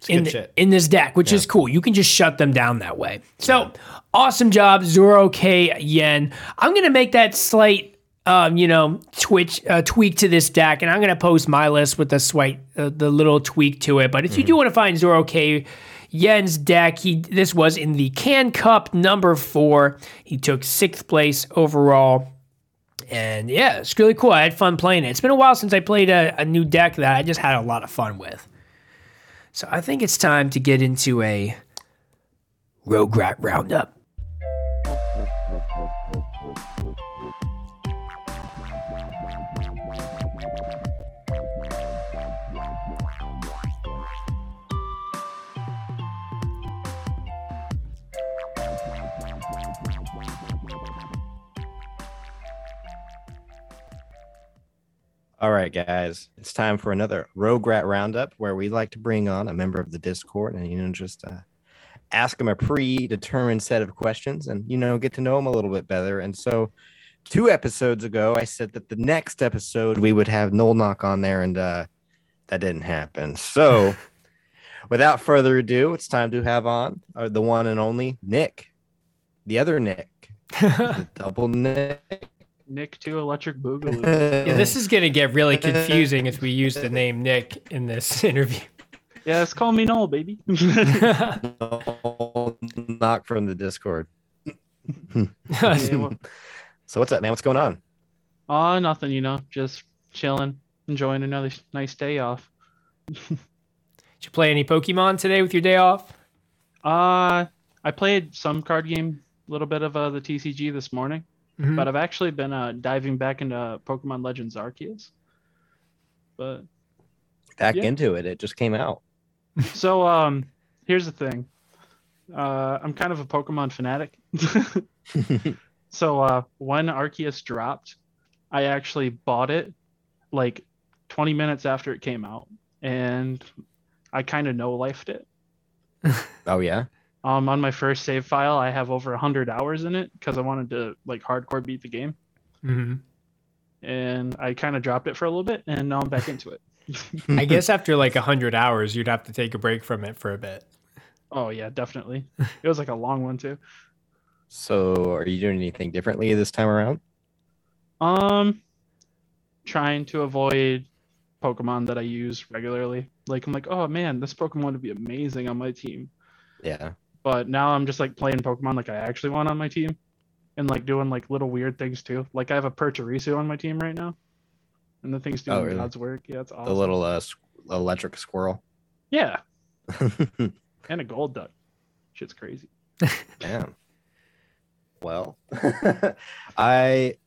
S2: in,
S1: shit.
S2: in this deck, which is cool. You can just shut them down that way. So awesome job, Zoro K Yen. I'm gonna make that slight, um, you know, twitch uh, tweak to this deck, and I'm gonna post my list with the slight, uh, the little tweak to it. But if you do want to find Zoro K Yen's deck, he this was in the Can Cup number four. He took sixth place overall. And yeah, it's really cool. I had fun playing it. It's been a while since I played a, a new deck that I just had a lot of fun with. So I think it's time to get into a Rogue Rat Roundup.
S1: All right, guys, it's time for another Rogue Rat Roundup where we like to bring on a member of the Discord and, you know, just uh, ask them a predetermined set of questions and, you know, get to know them a little bit better. And so, two episodes ago, I said that the next episode we would have Null Knock on there, and uh, that didn't happen. So, without further ado, it's time to have on uh, the one and only Nick, the other Nick, the double Nick.
S7: Nick to Electric Boogaloo.
S2: Yeah, this is going to get really confusing if we use the name Nick in this interview.
S7: Yeah, yes, call me Noel, baby.
S1: knock from the Discord. So what's up, man? What's going on?
S7: Oh, nothing, you know, just chilling, enjoying another nice day off.
S5: Did you play any Pokemon today with your day off?
S7: Uh, I played some card game, a little bit of uh, the TCG this morning,
S5: Mhm.
S7: but I've actually been uh, diving back into Pokemon Legends Arceus. But
S1: Back
S7: Yeah.
S1: into it. It just came out.
S7: so, um, here's the thing. Uh, I'm kind of a Pokemon fanatic. so, uh, when Arceus dropped, I actually bought it like 20 minutes after it came out, and I kind of no lifed it.
S1: Oh yeah.
S7: Um, on my first save file, I have over 100 hours in it because I wanted to like hardcore beat the game,
S5: hmm
S7: and I kind of dropped it for a little bit, and now I'm back into it.
S5: I guess after like a hundred hours, you'd have to take a break from it for a bit.
S7: Oh yeah, definitely. It was like a long one too.
S1: So, are you doing anything differently this time around?
S7: Um, trying to avoid Pokemon that I use regularly. Like I'm like, oh man, this Pokemon would be amazing on my team.
S1: Yeah.
S7: But now I'm just like playing Pokemon like I actually want on my team, and like doing like little weird things too. Like I have a Pachirisu on my team right now, and the thing's doing
S1: Oh, really?
S7: God's work. Yeah, it's awesome.
S1: The little uh, s- electric squirrel.
S7: Yeah, and a gold duck. Shit's crazy.
S1: Damn. Well, I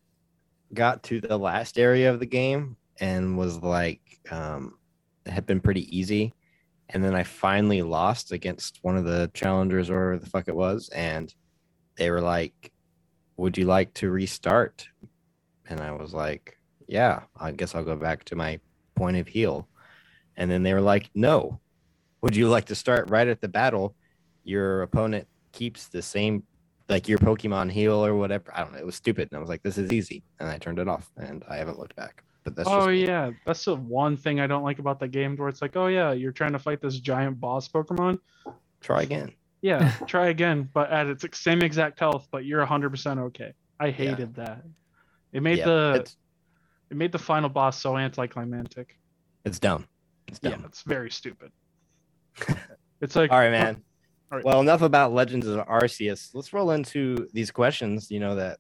S1: got to the last area of the game and was like, um, it had been pretty easy. And then I finally lost against one of the challengers or the fuck it was. And they were like, Would you like to restart? And I was like, Yeah, I guess I'll go back to my point of heal. And then they were like, No. Would you like to start right at the battle? Your opponent keeps the same like your Pokemon heal or whatever. I don't know. It was stupid. And I was like, this is easy. And I turned it off and I haven't looked back. But that's
S7: oh
S1: just
S7: yeah, that's the one thing I don't like about the game, where it's like, oh yeah, you're trying to fight this giant boss Pokemon.
S1: try again.
S7: Yeah, try again, but at its same exact health, but you're 100% okay. I hated that. It made
S1: Yeah,
S7: the
S1: it's
S7: it made the final boss so anticlimactic.
S1: it's dumb. It's
S7: Yeah,
S1: dumb.
S7: it's very stupid. It's like
S1: All right, man.
S7: Oh, all right.
S1: Well, enough about Legends of Arceus. Let's roll into these questions. You know that,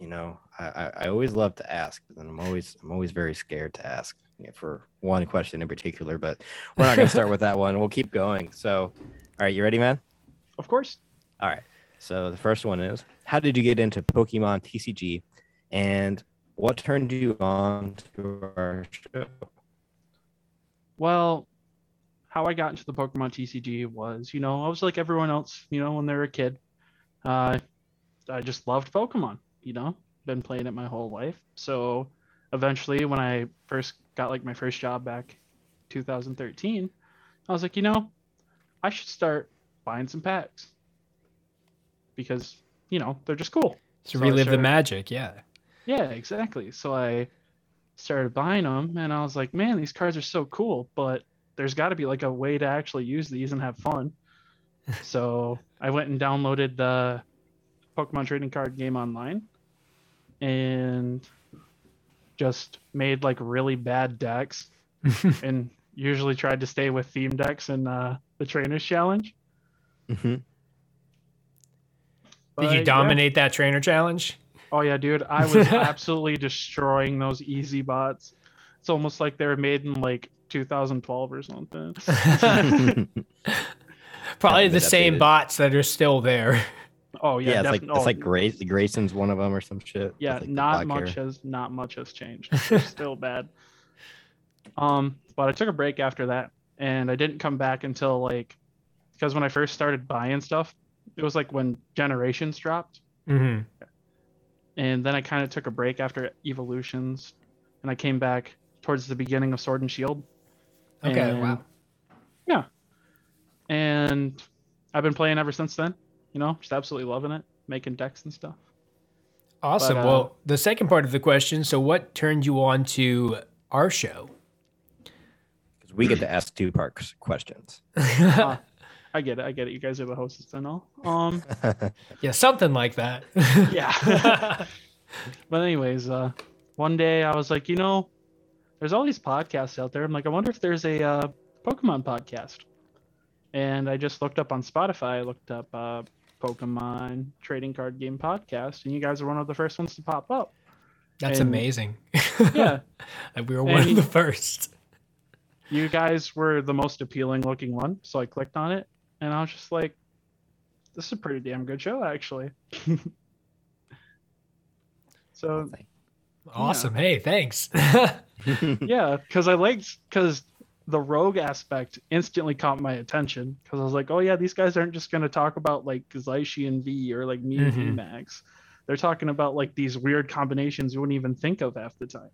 S1: you know, I, I, I always love to ask, but then I'm always I'm always very scared to ask for one question in particular. But we're not gonna start with that one. We'll keep going. So, all right, you ready, man?
S7: Of course.
S1: All right. So the first one is how did you get into Pokemon TCG and what turned you on to our show?
S7: Well, how I got into the Pokemon TCG was, you know, I was like everyone else, you know, when they were a kid. Uh, I just loved Pokemon, you know, been playing it my whole life. So eventually, when I first got like my first job back 2013, I was like, you know, I should start buying some packs because, you know, they're just cool.
S5: To
S7: So
S5: relive the magic, yeah.
S7: Yeah, exactly. So I started buying them and I was like, man, these cards are so cool, but there's got to be like a way to actually use these and have fun. so I went and downloaded the Pokemon trading card game online and just made like really bad decks and usually tried to stay with theme decks in uh, the trainers challenge.
S1: Mhm.
S5: Did
S7: But,
S5: you
S7: yeah.
S5: dominate that trainer challenge?
S7: Oh yeah, dude, I was absolutely destroying those easy bots. It's almost like they were made in like 2012 or something.
S5: Probably the same
S1: updated.
S5: bots that are still there.
S7: Oh
S1: Yeah,
S7: yeah,
S1: it's like
S7: defin-
S1: it's
S7: oh,
S1: like Grace Grayson's one of them or some shit.
S7: Yeah,
S1: like,
S7: not much
S1: hair.
S7: has not much has changed. They're still bad. Um, but I took a break after that, and I didn't come back until like because when I first started buying stuff, it was like when Generations dropped,
S5: hmm
S7: and then I kind of took a break after Evolutions, and I came back towards the beginning of Sword and Shield.
S5: Okay,
S7: And-
S5: wow.
S7: Yeah. And I've been playing ever since then. You know, just absolutely loving it, making decks and stuff.
S5: Awesome.
S7: But, uh,
S5: well, the second part of the question so, what turned you on to our show?
S1: Because we get to ask two part questions.
S7: Uh, I get it. I get it. You guys are the hosts and all. Um,
S5: Yeah, something like that.
S7: yeah. but anyways, uh, one day I was like, you know, there's all these podcasts out there. I'm like, I wonder if there's a uh, Pokemon podcast. And I just looked up on Spotify. I looked up uh, Pokemon trading card game podcast, and you guys are one of the first ones to pop up.
S2: That's
S7: And-
S2: amazing.
S7: Yeah,
S2: we were
S7: And
S2: one of the first.
S7: you guys were the most appealing looking one, so I clicked on it, and I was just like, "This is a pretty damn good show, actually." so
S2: Awesome. Hey, thanks.
S7: yeah, because I liked because the rogue aspect instantly caught my attention because I was like, oh yeah, these guys aren't just gonna talk about like Zacian V or like me and
S2: Mhm.
S7: Max. They're talking about like these weird combinations you wouldn't even think of half the time.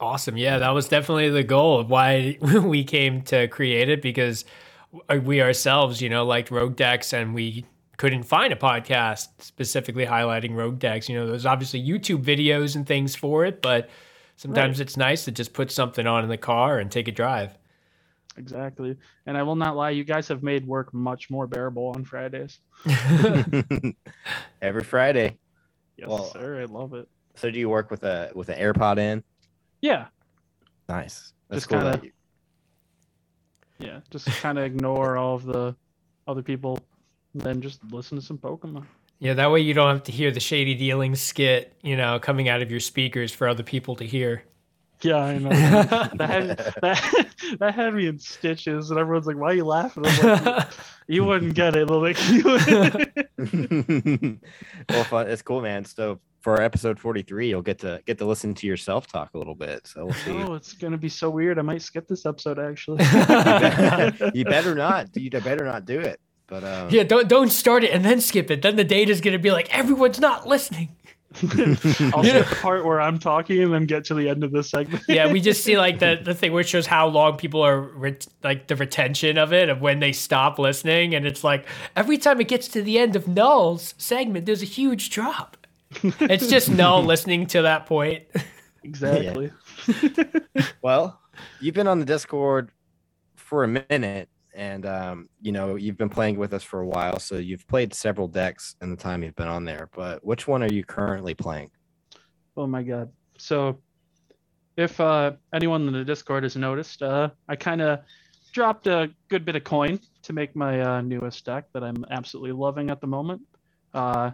S2: Awesome. Yeah, that was definitely the goal of why we came to create it because we ourselves, you know, liked Rogue Decks and we couldn't find a podcast specifically highlighting Rogue Decks. You know, there's obviously YouTube videos and things for it, but sometimes it's nice to just put something on in the car and take a drive.
S7: Exactly. And I will not lie, you guys have made work much more bearable on Fridays.
S1: Every Friday.
S7: Yes,
S1: Well,
S7: sir. I love it.
S1: So do you work with a with an AirPod in?
S7: Yeah.
S1: Nice. That's
S7: Just
S1: cool.
S7: kinda-
S1: you-
S7: Yeah. Just kind of ignore all of the other people, and then just listen to some Pokemon.
S2: Yeah, that way you don't have to hear the shady dealing skit, you know, coming out of your speakers for other people to hear.
S7: Yeah, I know. that, had, that, that had me in stitches, and everyone's like, "Why are you laughing?" I'm like, you wouldn't get it. Like, you
S1: well, fun. It's cool, man. So for episode forty three, you'll get to get to listen to yourself talk a little bit. So we'll see.
S7: oh, it's gonna be so weird. I might skip this episode actually.
S1: you better not. You better not do it. But um,
S2: Yeah, don't don't start it and then skip it. Then the data's gonna be like everyone's not listening.
S7: I'll skip the part where I'm talking and then get to the end of this segment.
S2: Yeah, we just see like the the thing which shows how long people are ret- like the retention of it of when they stop listening, and it's like every time it gets to the end of Null's segment, there's a huge drop. It's just Null listening to that point.
S7: exactly.
S1: well, you've been on the Discord for a minute, and um, you know you've been playing with us for a while. So you've played several decks in the time you've been on there. But which one are you currently playing?
S7: Oh my god. So if uh, anyone in the Discord has noticed, uh, I kind of dropped a good bit of coin to make my uh, newest deck that I'm absolutely loving at the moment. Uh,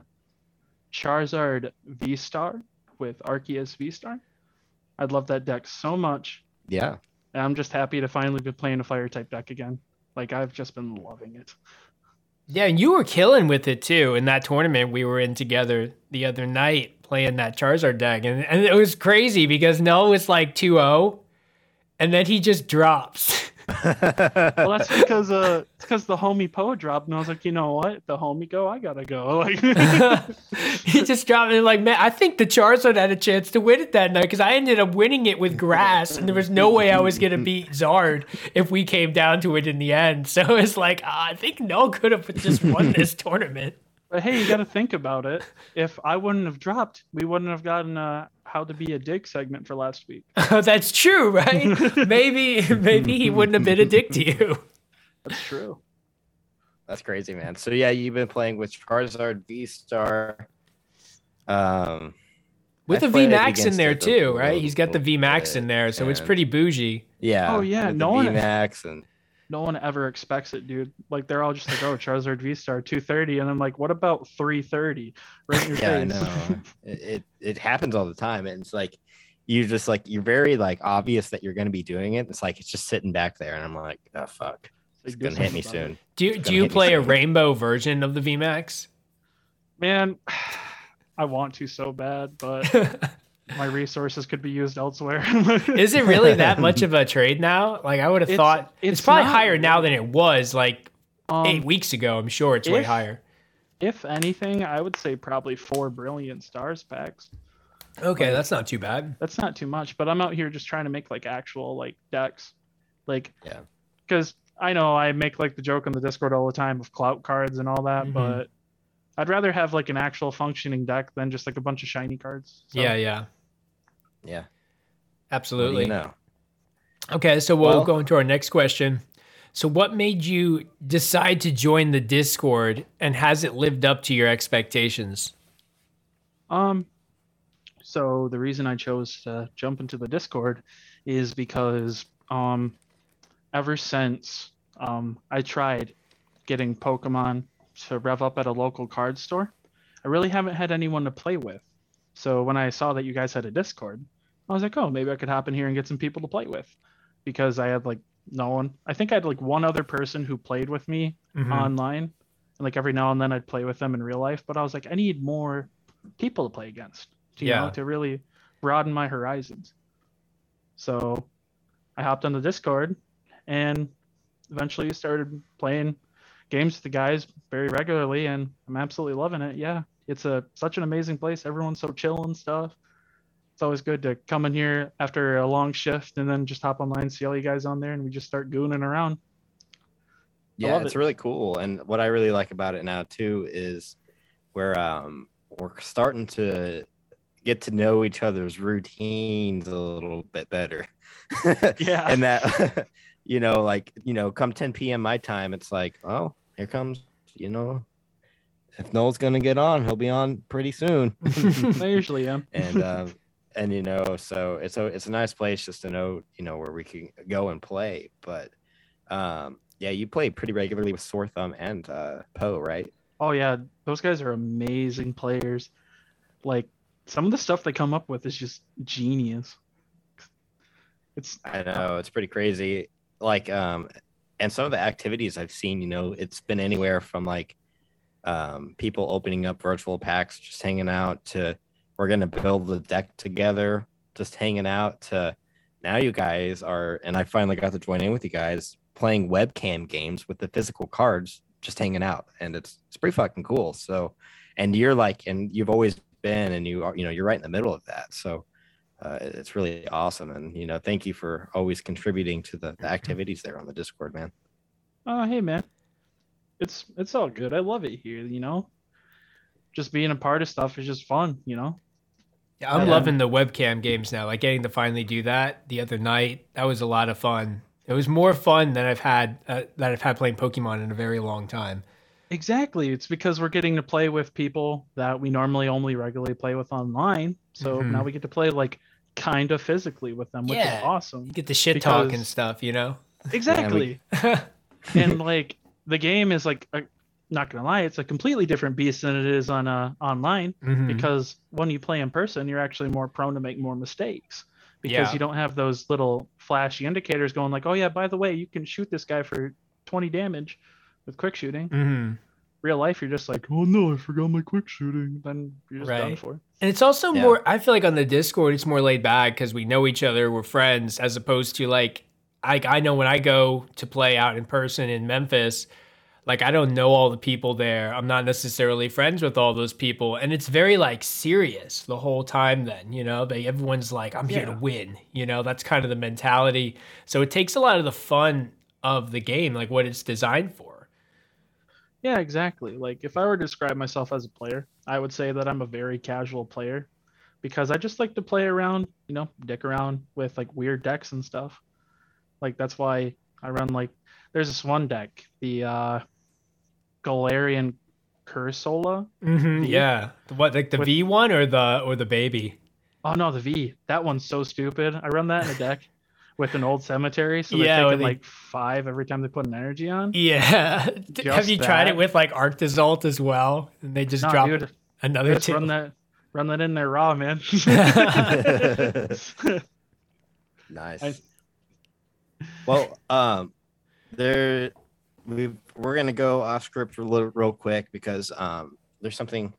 S7: Charizard V Star with Arceus V Star. I love that deck so much.
S1: Yeah.
S7: And I'm just happy to finally be playing a fire type deck again. Like I've just been loving it.
S2: Yeah, and you were killing with it too in that tournament we were in together the other night playing that Charizard deck. And, and it was crazy because Null was like 2 0, and then he just drops.
S7: Well, that's because uh, it's because the homie Poe dropped, and I was like, you know what? The homie go, I gotta go. Like,
S2: he just dropped it like, man, I think the Charizard had a chance to win it that night because I ended up winning it with grass, and there was no way I was going to beat Zard if we came down to it in the end. So it's like, ah, I think Null could have just won this tournament.
S7: but hey, you gotta think about it. If I wouldn't have dropped, we wouldn't have gotten a how to be a dick segment for last week.
S2: That's true, right? maybe, maybe he wouldn't have been a dick to you.
S7: That's true.
S1: That's crazy, man. So yeah, you've been playing with Charizard V Star. Um,
S2: With
S1: I
S2: a
S1: played
S2: VMAX in there
S1: it a
S2: too, right? He's got the
S1: little
S2: VMAX in there, so it's pretty bougie.
S1: Yeah.
S7: Oh, yeah, no
S1: the
S7: one-
S1: VMAX and
S7: No one ever expects it, dude. Like they're all just like, oh, Charizard V Star 230, and I'm like, what about 330? Right in your
S1: yeah, I know. it, it it happens all the time, and it's like you just like you're very like obvious that you're going to be doing it. It's like it's just sitting back there, and I'm like, oh fuck, it's
S7: Like,
S1: gonna hit me
S7: something it.
S1: soon.
S2: Do you, do you play a rainbow version of the VMAX?
S7: Man, I want to so bad, but my resources could be used elsewhere.
S2: Is it really that much of a trade now? Like I would have
S7: It's-
S2: thought it's,
S7: it's
S2: probably
S7: not
S2: higher now than it was like
S7: Um,
S2: eight weeks ago. I'm sure it's way higher.
S7: If anything, I would say probably four brilliant stars packs.
S2: Okay, that's not too bad.
S7: That's not too much, but I'm out here just trying to make like actual like decks, like
S1: Yeah.
S7: Because I know I make like the joke on the Discord all the time of clout cards and all that,
S2: Mhm.
S7: but I'd rather have like an actual functioning deck than just like a bunch of shiny cards. So,
S2: Yeah, yeah,
S1: Yeah,
S2: absolutely.
S1: You know,
S2: Okay, so we'll
S1: Well-
S2: go into our next question. So, what made you decide to join the Discord, and has it lived up to your expectations?
S7: Um, so the reason I chose to jump into the Discord is because um, ever since um, I tried getting Pokemon to rev up at a local card store, I really haven't had anyone to play with. So when I saw that you guys had a Discord, I was like, oh, maybe I could hop in here and get some people to play with, because I had like no one. I think I had like one other person who played with me
S2: Mhm.
S7: online, and like every now and then I'd play with them in real life. But I was like, I need more people to play against, you
S2: Yeah.
S7: know, to really broaden my horizons. So I hopped on the Discord and eventually started playing games with the guys very regularly, and I'm absolutely loving it. Yeah, it's a such an amazing place. Everyone's so chill and stuff. It's always good to come in here after a long shift and then just hop online, see all you guys on there, and we just start gooning around.
S1: Yeah, it's
S7: it.
S1: really cool. And what I really like about it now too is we're um we're starting to get to know each other's routines a little bit better.
S7: Yeah.
S1: and that you know, like, you know, come 10 p.m. my time, it's like, oh, here comes, you know, if Noel's gonna get on, he'll be on pretty soon.
S7: I usually am.
S1: and um and you know so it's a it's a nice place just to know you know where we can go and play. But um yeah you play pretty regularly with sore thumb and uh poe right?
S7: Oh yeah, those guys are amazing players. Like some of the stuff they come up with is just genius. It's
S1: i know. It's pretty crazy. Like um and some of the activities i've seen you know it's been anywhere from like um people opening up virtual packs just hanging out to we're gonna build the deck together just hanging out to now you guys are and i finally got to join in with you guys playing webcam games with the physical cards just hanging out and it's it's pretty fucking cool so and you're like and you've always been and you are you know you're right in the middle of that so uh, it's really awesome and you know thank you for always contributing to the, the activities there on the discord man
S7: oh hey man. It's it's all good. I love it here, you know? Just being a part of stuff is just fun, you know?
S2: Yeah, I'm
S7: Yeah.
S2: loving the webcam games now. Like getting to finally do that the other night. That was a lot of fun. It was more fun than I've had uh, that I've had playing Pokemon in a very long time.
S7: Exactly. It's because we're getting to play with people that we normally only regularly play with online. So
S2: Mhm.
S7: now we get to play like kind of physically with them, which
S2: Yeah.
S7: is awesome.
S2: You get the shit talk and stuff, you know.
S7: Exactly. and like the game is like a, not gonna lie, it's a completely different beast than it is on uh online
S2: Mhm.
S7: because when you play in person, you're actually more prone to make more mistakes because
S2: Yeah.
S7: you don't have those little flashy indicators going like, oh yeah, by the way, you can shoot this guy for 20 damage with quick shooting.
S2: Mhm.
S7: Real life, you're just like, oh no, I forgot my quick shooting. Then you're just done for.
S2: And it's also
S1: Yeah.
S2: more. I feel like on the Discord, it's more laid back because we know each other, we're friends, as opposed to like, I I know when I go to play out in person in Memphis, like I don't know all the people there. I'm not necessarily friends with all those people, and it's very like serious the whole time. Then you know, they everyone's like, I'm here to win. You know, that's kind of the mentality. So it takes a lot of the fun of the game, like what it's designed for.
S7: Yeah, exactly. Like if I were to describe myself as a player, I would say that I'm a very casual player because I just like to play around, you know, dick around with like weird decks and stuff. Like that's why I run like there's this one deck, the uh Galarian Cursola.
S2: Mm-hmm, yeah, what like the
S7: With-
S2: V one or the or the baby?
S7: Oh no, the V. That one's so stupid. I run that in a deck with an old cemetery, so
S2: Yeah,
S7: they're
S2: when
S7: taking
S2: they-
S7: like five every time they put an energy on.
S2: Yeah. D- Have
S7: Just
S2: you tried it with like Arctisult as well? And they just
S7: No,
S2: drop
S7: dude,
S2: another
S7: just
S2: two.
S7: run that run that in there raw, man.
S1: nice
S7: I-
S1: well um there we we're gonna go off script a little real quick because um there's something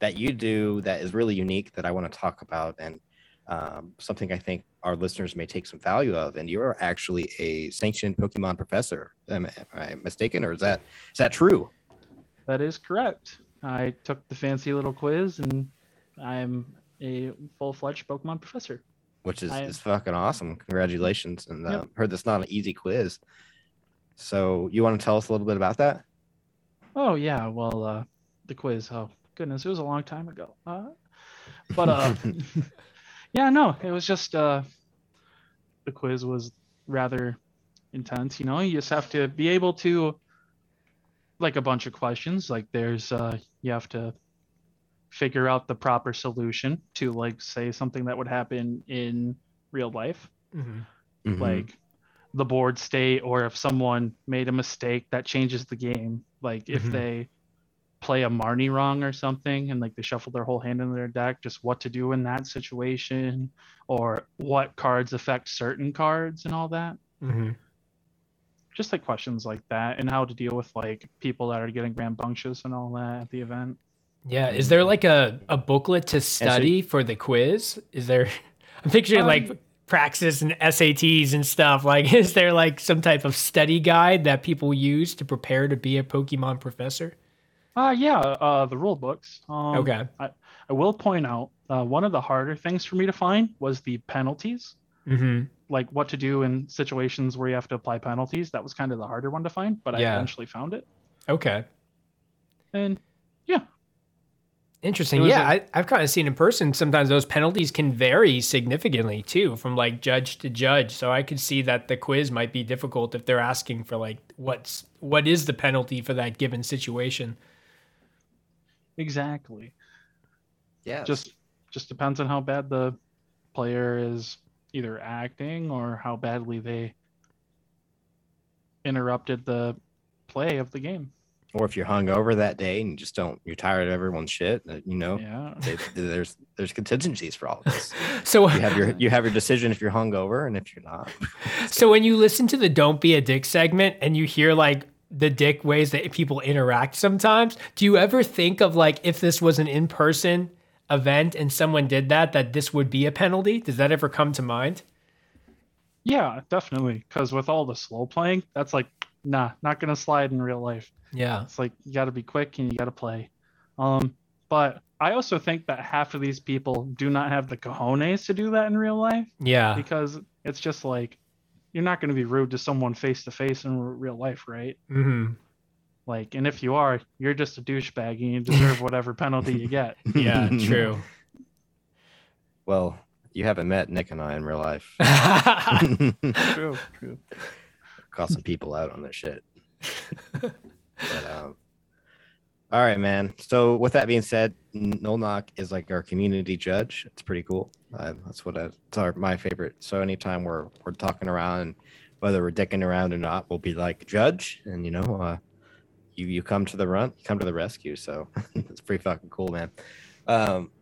S1: that you do that is really unique that i want to talk about and um, something i think our listeners may take some value of and you're actually a sanctioned pokemon professor am, am i mistaken or is that is that true
S7: That is correct. I took the fancy little quiz and I'm a full fledged Pokemon professor.
S1: which is,
S7: I-
S1: is fucking awesome congratulations and
S7: Yep.
S1: uh, heard that's not an easy quiz so you want to tell us a little bit about that
S7: Oh yeah, well uh the quiz, oh goodness, it was a long time ago. Uh, but uh yeah, no, it was just uh the quiz was rather intense, you know. You just have to be able to like a bunch of questions, like there's uh you have to figure out the proper solution to like say something that would happen in real life.
S2: Mhm.
S1: Mhm.
S7: like the board state or if someone made a mistake that changes the game like if
S2: Mhm.
S7: they play a Marnie wrong or something and like they shuffle their whole hand in their deck, just what to do in that situation or what cards affect certain cards and all that.
S2: Mm-hmm.
S7: Just like questions like that and how to deal with like people that are getting rambunctious and all that at the event.
S2: Yeah. Is there like a, a booklet to study for the quiz? Is there? I'm picturing like
S7: Um,
S2: Praxis and SATs and stuff. Like, is there like some type of study guide that people use to prepare to be a Pokemon professor?
S7: Uh yeah, uh the rule books. Um,
S2: Okay.
S7: I, I will point out uh, one of the harder things for me to find was the penalties.
S2: Mm-hmm.
S7: like what to do in situations where you have to apply penalties. That was kind of the harder one to find, but I eventually found it.
S2: Okay.
S7: And yeah,
S2: Interesting.
S7: It was
S2: Yeah,
S7: a-
S2: I, I've kind of seen in person. Sometimes those penalties can vary significantly too, from like judge to judge. So I could see that the quiz might be difficult if they're asking for like what's what is the penalty for that given situation.
S7: exactly.
S1: Yeah.
S7: Just just depends on how bad the player is either acting or how badly they interrupted the play of the game.
S1: Or if you're hungover that day and you just don't, you're tired of everyone's shit. You know,
S7: Yeah.
S1: they, there's there's contingencies for all of this.
S2: So
S1: You have your you have your decision if you're hungover and if you're not.
S2: so when you listen to the "Don't Be a Dick" segment and you hear like the dick ways that people interact sometimes, do you ever think of like if this was an in person event and someone did that, that this would be a penalty? Does that ever come to mind?
S7: Yeah, definitely. Because with all the slow playing, that's like, nah, not gonna slide in real life.
S2: Yeah.
S7: It's like you got to be quick and you got to play. Um, but I also think that half of these people do not have the cojones to do that in real life
S2: Yeah.
S7: because it's just like you're not going to be rude to someone face to face in r- real life, right?
S2: Mm-hmm.
S7: Like, and if you are, you're just a douchebag and you deserve whatever penalty you get.
S2: Yeah. True.
S1: Well, you haven't met Nick and I in real life.
S7: True, true.
S1: Call some people out on their shit. but um all right, man. So with that being said, N- No Knock is like our community judge. It's pretty cool. Uh, that's what I, it's our, my favorite. So anytime we're we're talking around, whether we're dicking around or not, we'll be like judge, and you know, uh, you you come to the run, you come to the rescue. So it's pretty fucking cool, man. Um,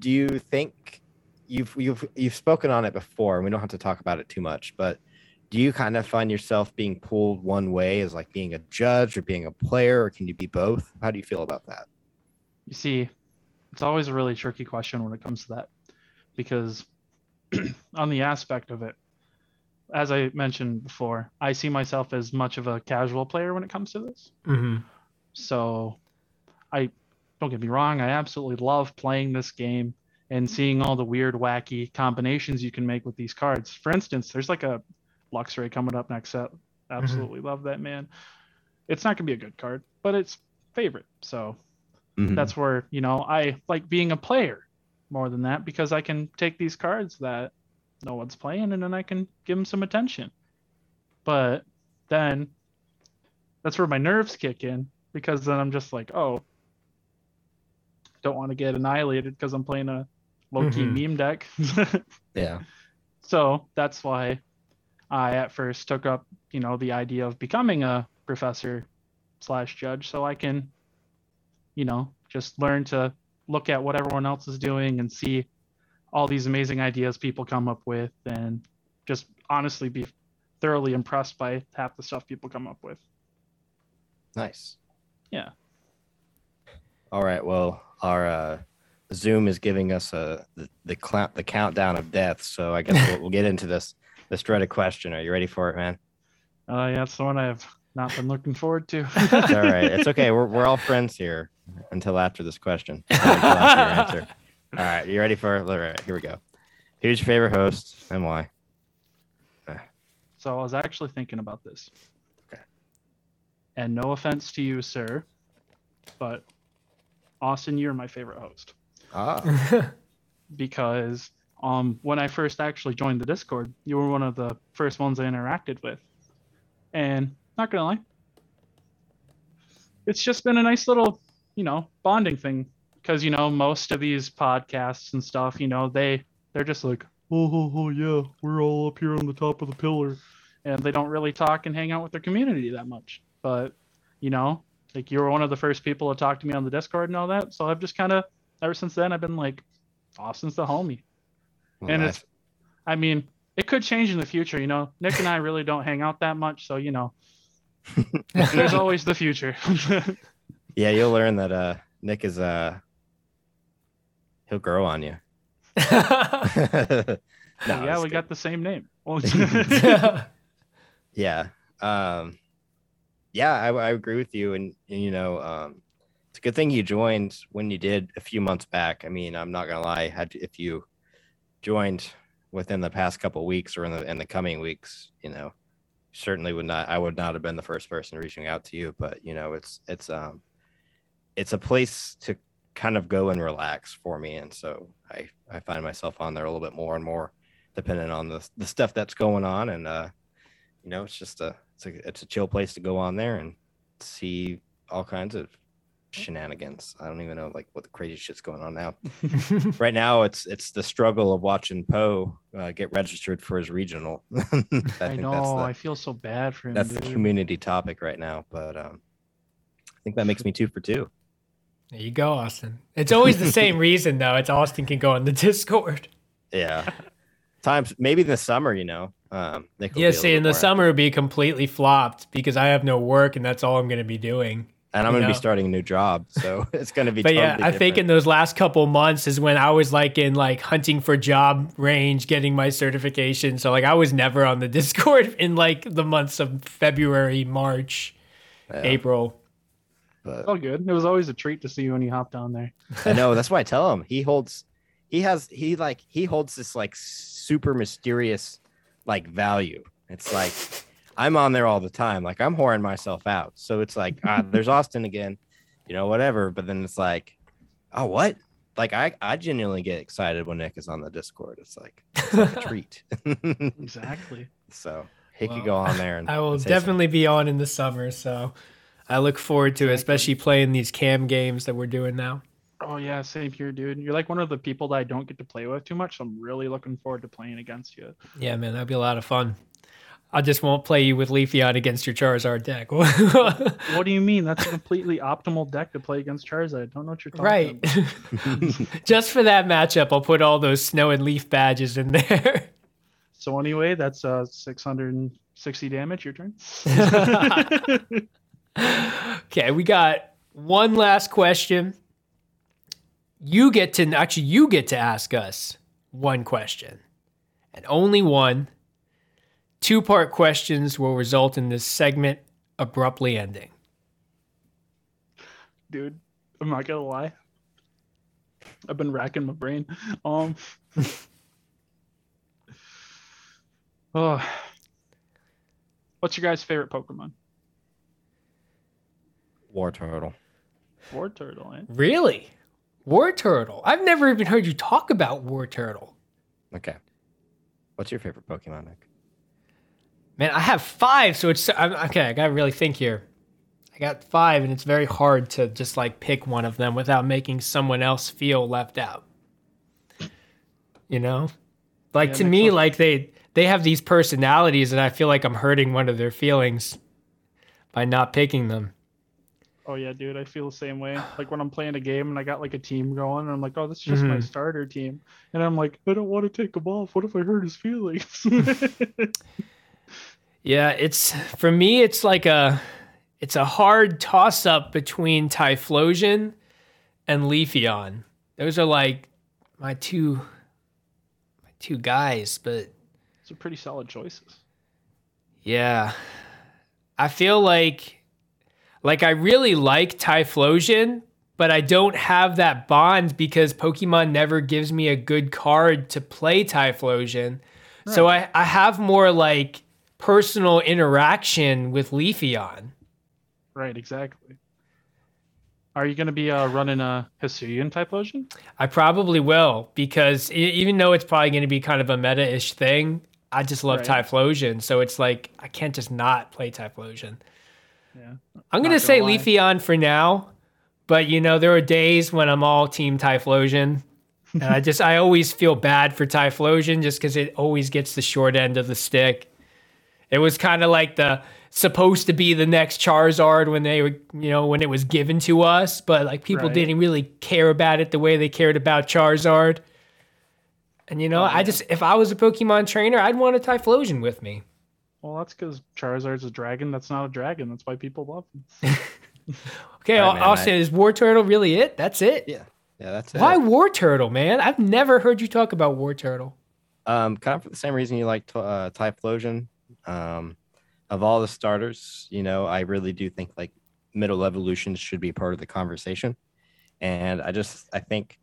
S1: do you think you've you've you've spoken on it before, and we don't have to talk about it too much, but do you kind of find yourself being pulled one way as like being a judge or being a player, or can you be both? How do you feel about that?
S7: You see, it's always a really tricky question when it comes to that because on the aspect of it, as I mentioned before, I see myself as much of a casual player when it comes to this.
S2: Mm-hmm.
S7: So I don't get me wrong, I absolutely love playing this game and seeing all the weird, wacky combinations you can make with these cards. For instance, there's like a Luxray coming up next set. Absolutely love that man. It's not gonna be a good card, but it's favorite. So
S1: Mhm.
S7: that's where, you know, I like being a player more than that because I can take these cards that no one's playing and then I can give them some attention. But then that's where my nerves kick in because then I'm just like, oh, don't want to get annihilated because I'm playing a low key
S2: Mhm.
S7: meme deck.
S1: yeah.
S7: so that's why I at first took up, you know, the idea of becoming a professor slash judge so I can, you know, just learn to look at what everyone else is doing and see all these amazing ideas people come up with and just honestly be thoroughly impressed by half the stuff people come up with.
S1: Nice.
S7: Yeah.
S1: All right. Well, our uh, Zoom is giving us a the the, cla- the countdown of death. So I guess we'll, we'll get into this this dreaded question. Are you ready for it, man?
S7: Uh, yeah, it's the one I've not been looking forward to.
S1: It's all right. It's okay. We're we're all friends here until after this question. Until after your answer. All right. You ready for it? All right. Here we go. Who's your favorite host and why?
S7: So I was actually thinking about this.
S1: Okay.
S7: And no offense to you, sir, but Austin, you're my favorite host
S1: Ah.
S7: because um when I first actually joined the Discord, you were one of the first ones I interacted with. And not gonna lie, it's just been a nice little, you know, bonding thing. Because you know, most of these podcasts and stuff, you know, they they're just like, oh, oh, oh yeah, we're all up here on the top of the pillar, and they don't really talk and hang out with their community that much. But you know, Like you were one of the first people to talk to me on the Discord and all that. So I've just kind of ever since then I've been like, Austin's the homie. And it's, I mean, it could change in the future. You know, Nick and I really don't hang out that much, so you know, there's always the future.
S1: Yeah, you'll learn that uh Nick is uh he'll grow on you. No,
S7: yeah, we
S1: good.
S7: got the same name.
S1: Yeah um yeah I, I agree with you and, and you know um it's a good thing you joined when you did a few months back i mean i'm not gonna lie had if you joined within the past couple weeks or in the in the coming weeks you know certainly would not i would not have been the first person reaching out to you but you know it's it's um it's a place to kind of go and relax for me. And so i i find myself on there a little bit more and more depending on the the stuff that's going on. And uh you know, it's just a it's a it's a chill place to go on there and see all kinds of shenanigans. I don't even know like what the crazy shit's going on now. right now, it's it's the struggle of watching Poe uh, get registered for his regional. I,
S7: I know.
S1: that's the
S7: I feel so bad for him.
S1: that's the community topic right now. But um, I think that makes me two for two.
S2: There you go, Austin. It's always the same reason though. It's Austin can go on the Discord.
S1: Yeah. Times maybe in the summer, you know. Um, Nick
S2: Yeah, see, in the summer it'll be completely flopped because I have no work and that's all I'm going to be doing.
S1: And I'm gonna be starting a new job, so it's gonna be.
S2: But yeah,
S1: totally
S2: I think in those last couple months is when I was like in like hunting for job range, getting my certification. So like I was never on the Discord in like the months of February, March,
S1: Yeah,
S2: April.
S1: but-
S7: It's all good. It was always a treat to see you when you hopped on there.
S1: I know. That's why I tell him he holds, he has, he like, he holds this like super mysterious like value. It's like I'm on there all the time. Like I'm whoring myself out. So it's like, ah, there's Austin again, you know, whatever. But then it's like, oh, what? Like I, I genuinely get excited when Nick is on the Discord. It's like, it's like a treat.
S7: Exactly.
S1: so he
S2: Well,
S1: could go on there and
S2: I will
S1: and say
S2: definitely be on in the summer. So I look forward to it, especially playing these cam games that we're doing now.
S7: Oh yeah, same here, dude. You're like one of the people that I don't get to play with too much. So I'm really looking forward to playing against you.
S2: Yeah, man, that'd be a lot of fun. I just won't play you with Leafy Leafeon against your Charizard deck.
S7: What do you mean? That's a completely optimal deck to play against Charizard. I don't know what you're talking about.
S2: right.
S7: about.
S2: just for that matchup, I'll put all those snow and leaf badges in there.
S7: So anyway, that's uh 660 damage. Your turn.
S2: okay, we got one last question. You get to actually you get to ask us one question. And only one. Two-part questions will result in this segment abruptly ending.
S7: dude. I'm not gonna lie. I've been racking my brain. Um. oh. What's your guys' favorite Pokemon?
S1: Wartortle.
S7: War Turtle, eh?
S2: Really? Wartortle. I've never even heard you talk about Wartortle.
S1: Okay. What's your favorite Pokemon, Nick?
S2: Man, I have five, so it's I'm, okay. I gotta really think here. I got five, and it's very hard to just like pick one of them without making someone else feel left out. You know, like
S7: Yeah,
S2: to me,
S7: sense.
S2: like they they have these personalities, and I feel like I'm hurting one of their feelings by not picking them.
S7: Oh yeah, dude. I feel the same way. Like when I'm playing a game and I got like a team going, and I'm like, oh, this is just my
S2: Mhm.
S7: starter team, and I'm like, I don't want to take him off. What if I hurt his feelings?
S2: Yeah, it's for me. It's like a it's a hard toss up between Typhlosion and Leafeon. Those are like my two my two guys, but
S7: Those are pretty solid choices.
S2: yeah. I feel like like I really like Typhlosion, but I don't have that bond because Pokemon never gives me a good card to play Typhlosion. So I, I have more like personal interaction with Leafeon.
S7: Right, exactly. Are you going to be uh, running a Hisuian Typhlosion?
S2: I probably will because even though it's probably going to be kind of a meta-ish thing, I just love
S7: Right.
S2: Typhlosion. So it's like I can't just not play Typhlosion.
S7: Yeah.
S2: I'm going to say
S7: lie.
S2: Leafeon for now, but you know there are days when I'm all team Typhlosion. and I just I always feel bad for Typhlosion just because it always gets the short end of the stick. It was kind of like the supposed to be the next Charizard when they were, you know, when it was given to us, but like people
S7: Right.
S2: didn't really care about it the way they cared about Charizard. And you know, I just if I was a Pokemon trainer, I'd want a Typhlosion with me.
S7: Well, that's because Charizard's a dragon. That's not a dragon. That's why people love him.
S2: Okay,
S1: All
S2: I'll,
S1: right, man,
S2: I'll
S1: I-
S2: say, is Wartortle really it? That's it.
S1: Yeah, yeah, that's it.
S2: Why Wartortle, man? I've never heard you talk about War Turtle.
S1: Um, kind of for the same reason you like uh, Typhlosion. Um, of all the starters, you know, I really do think like middle evolutions should be part of the conversation. And I just I think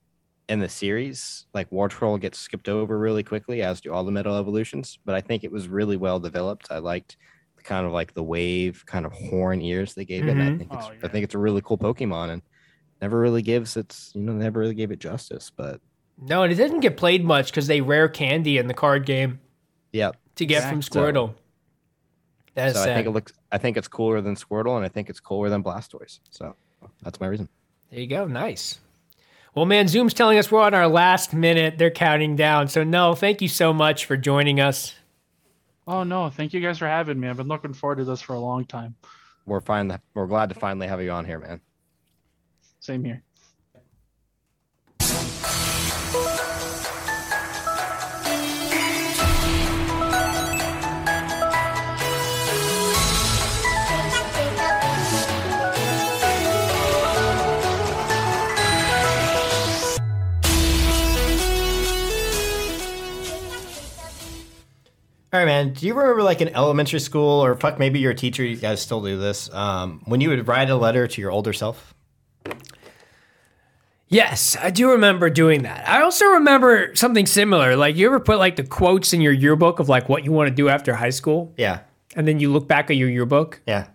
S1: in the series, like Wartortle gets skipped over really quickly, as do all the middle evolutions. But I think it was really well developed. I liked the kind of like the wave kind of horn ears they gave it. I
S2: Mhm.
S1: think it's
S7: Oh,
S1: I think it's a really cool Pokemon and never really gives its you know never really gave it justice. But
S2: No, and it didn't get played much because they rare candy in the card game
S1: yeah,
S2: to get from
S1: Exactly.
S2: Squirtle. That is
S1: so I think it looks. I think it's cooler than Squirtle, and I think it's cooler than Blastoise. So that's my reason.
S2: There you go. Nice. Well, man, Zoom's telling us we're on our last minute. They're counting down. So, no, thank you so much for joining us.
S7: Oh no! Thank you guys for having me. I've been looking forward to this for a long time.
S1: We're fine. We're glad to finally have you on here, man.
S7: Same here.
S1: All right, man. Do you remember like in elementary school, or fuck, maybe your teacher? You guys still do this. Um, when you would write a letter to your older self.
S2: Yes, I do remember doing that. I also remember something similar. Like, you ever put like the quotes in your yearbook of like what you want to do after high school?
S1: Yeah,
S2: And then you look back at your yearbook?
S1: yeah,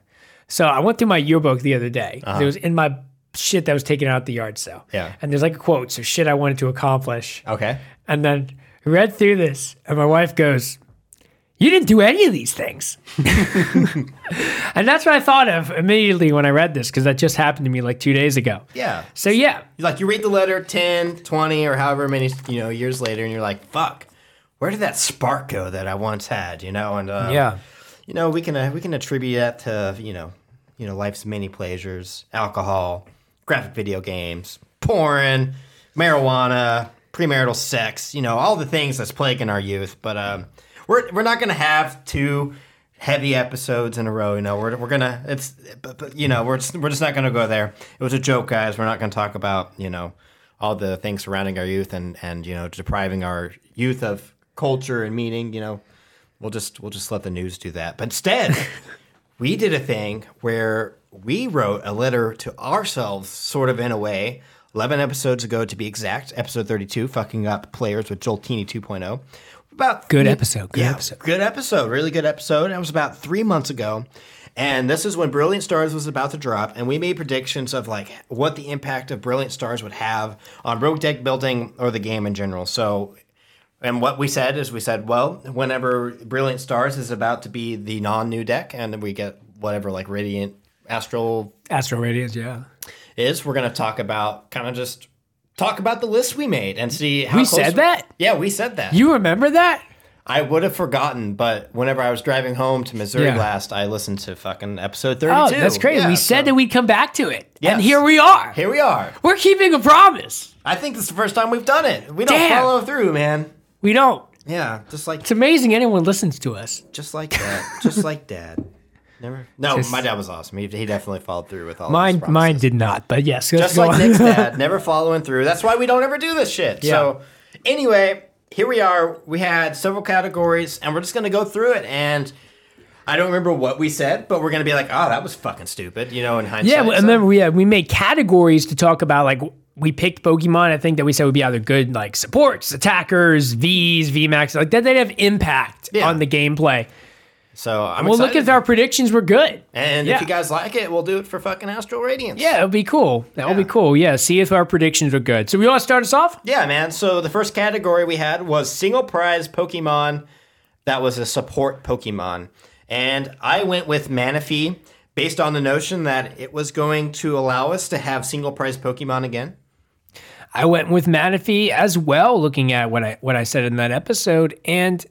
S2: So I went through my yearbook the other day. It was in my shit that was taken out the yard sale.
S1: Yeah.
S2: And there's like a quote, so shit I wanted to accomplish.
S1: okay.
S2: And then I read through this, and my wife goes, You didn't do any of these things. and that's what I thought of immediately when I read this, because that just happened to me like two days ago.
S1: Yeah.
S2: So, yeah,
S1: Like you read the letter 10, 20, or however many you know years later, and you're like, fuck, where did that spark go that I once had? You know, and uh,
S2: yeah.
S1: you know we can uh, we can attribute that to you know you know life's many pleasures alcohol graphic video games porn marijuana premarital sex you know all the things that's plaguing our youth but um we're, we're not gonna have two heavy episodes in a row you know we're, we're gonna it's but, but you know we're just, we're just not gonna go there it was a joke guys we're not gonna talk about you know all the things surrounding our youth and and you know depriving our youth of culture and meaning you know we'll just we'll just let the news do that. But instead, we did a thing where we wrote a letter to ourselves, sort of in a way. Eleven episodes ago, to be exact, episode thirty-two, fucking up players with Joltini 2.0. About
S2: Good episode, good
S1: yeah,
S2: episode.
S1: good episode, really good episode. It was about three months ago, and this is when Brilliant Stars was about to drop, and we made predictions of like what the impact of Brilliant Stars would have on rogue deck building or the game in general. So and what we said is we said, well, whenever Brilliant Stars is about to be the non-new deck, and we get whatever like Radiant Astral
S2: Astro Radiance, yeah.
S1: is, we're gonna talk about kind of just talk about the list we made and see how
S2: We said that?
S1: Yeah, we said that.
S2: You remember that?
S1: I would have forgotten, but whenever I was driving home to Missouri
S2: Yeah.
S1: last, I listened to fucking episode 32.
S2: Oh, that's crazy.
S1: Yeah,
S2: we said
S1: so
S2: that we'd come back to it.
S1: Yes.
S2: And here we are.
S1: Here we are.
S2: We're keeping a promise.
S1: I think this is the first time we've done it. We don't
S2: Damn.
S1: follow through, man.
S2: We don't.
S1: Yeah, just like
S2: It's amazing anyone listens to us.
S1: just like that. just like dad. Never. No,
S2: Just-
S1: my dad was awesome. He, he definitely followed through with all.
S2: Mine,
S1: of his
S2: mine did not, but yes.
S1: Just like
S2: on.
S1: Nick's dad, never following through. That's why we don't ever do this shit. So, anyway, here we are. We had several categories, and we're just gonna go through it. And I don't remember what we said, but we're gonna be like, "Oh, that was fucking stupid," you know, in hindsight.
S2: Yeah, well,
S1: So-
S2: remember we uh, we made categories to talk about like we picked Pokemon. I think that we said would be either good like supports, attackers, Vs, VMAX, like that. They'd have impact
S1: Yeah.
S2: on the gameplay.
S1: So I'm
S2: Well, look
S1: excited.
S2: if our predictions were good.
S1: And
S2: Yeah.
S1: if you guys like it, we'll do it for fucking Astral Radiance.
S2: Yeah, it'll be cool. That'll be cool. Yeah, see if our predictions are good. So we want to start us off.
S1: Yeah, man. So the first category we had was single prize Pokemon that was a support Pokemon. And I went with Manaphy based on the notion that it was going to allow us to have single prize Pokemon again.
S2: I went with Manaphy as well, looking at what I what I said in that episode, and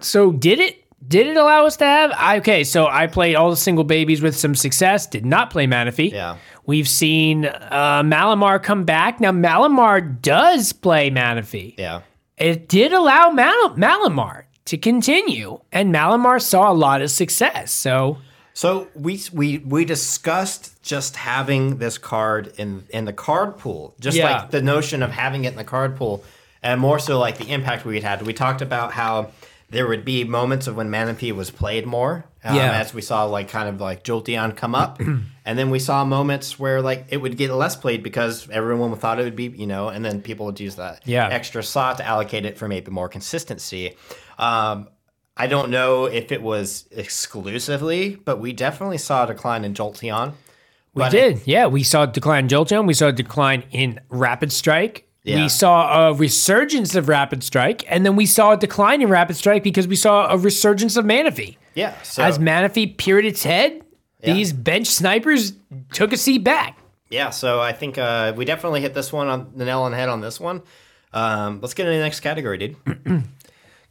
S2: so did it? Did it allow us to have? I- Okay, so I played all the single babies with some success. Did not play Manaphy.
S1: Yeah.
S2: We've seen uh, Malamar come back. Now Malamar does play Manaphy.
S1: Yeah.
S2: It did allow Mal- Malamar to continue, and Malamar saw a lot of success. So
S1: So we we we discussed just having this card in in the card pool, just
S2: Yeah.
S1: like the notion of having it in the card pool, and more so like the impact we had. We talked about how there would be moments of when Manaphy was played more, um,
S2: Yeah.
S1: as we saw like kind of like Jolteon come up, and then we saw moments where like it would get less played because everyone thought it would be you know, and then people would use that
S2: Yeah.
S1: extra slot to allocate it for maybe more consistency. Um, I don't know if it was exclusively, but we definitely saw a decline in Jolteon.
S2: we
S1: But
S2: did. yeah, we saw a decline in Jolteon. We saw a decline in Rapid Strike.
S1: Yeah.
S2: We saw a resurgence of Rapid Strike, and then we saw a decline in Rapid Strike because we saw a resurgence of Manaphy.
S1: Yeah. So
S2: As Manaphy peered its head,
S1: Yeah.
S2: these bench snipers took a seat back.
S1: yeah, so I think uh, we definitely hit this one on the nail on the head on this one. Um, let's get into the next category, dude.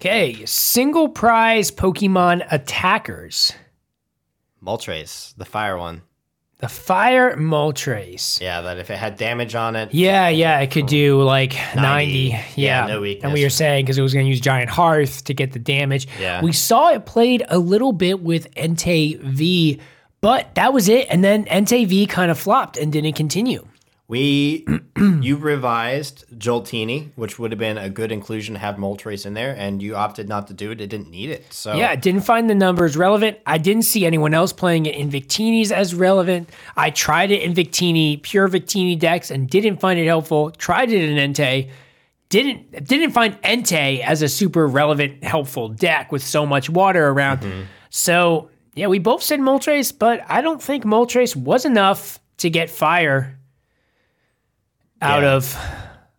S2: Okay, single prize Pokemon attackers.
S1: Moltres, the fire one.
S2: The Fire Moltres.
S1: Yeah, that if it had damage on it,
S2: Yeah, yeah, it could do like 90. Yeah,
S1: Yeah, no
S2: And we were saying because it was going to use Giant Hearth to get the damage.
S1: Yeah.
S2: We saw it played a little bit with Entei V, but that was it. And then Entei V kind of flopped and didn't continue.
S1: We you revised Joltini, which would have been a good inclusion to have Moltres in there, and you opted not to do it. It didn't need it. So
S2: Yeah, I didn't find the numbers relevant. I didn't see anyone else playing it in Victini's as relevant. I tried it in Victini, pure Victini decks, and didn't find it helpful. Tried it in Entei. Didn't didn't find Entei as a super relevant, helpful deck with so much water around. Mm-hmm. So yeah, we both said Moltres, but I don't think Moltres was enough to get fire out
S1: Yeah.
S2: of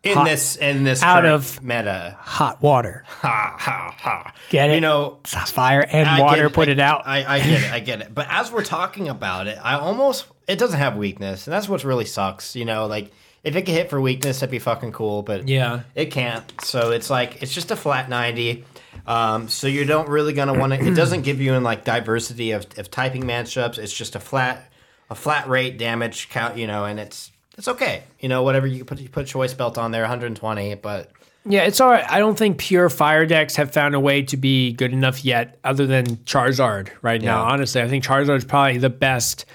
S1: in
S2: hot-
S1: this in this
S2: out of-
S1: meta,
S2: hot water.
S1: ha ha ha.
S2: Get it?
S1: You know,
S2: Fire and
S1: I
S2: water
S1: get-
S2: put
S1: I-
S2: it out.
S1: I, I get it. I get it. But as we're talking about it, I almost it doesn't have weakness, and that's what really sucks. You know, like if it could hit for weakness, that'd be fucking cool. But
S2: Yeah.
S1: it can't. So it's like it's just a flat ninety. Um, so you don't really gonna want to. It doesn't give you in like diversity of, of typing matchups. It's just a flat a flat rate damage count. You know, and it's it's okay. You know, whatever you put you put choice belt on there, 120, but.
S2: Yeah, it's all right. I don't think pure fire decks have found a way to be good enough yet, other than Charizard right now. Honestly, I think Charizard is probably the best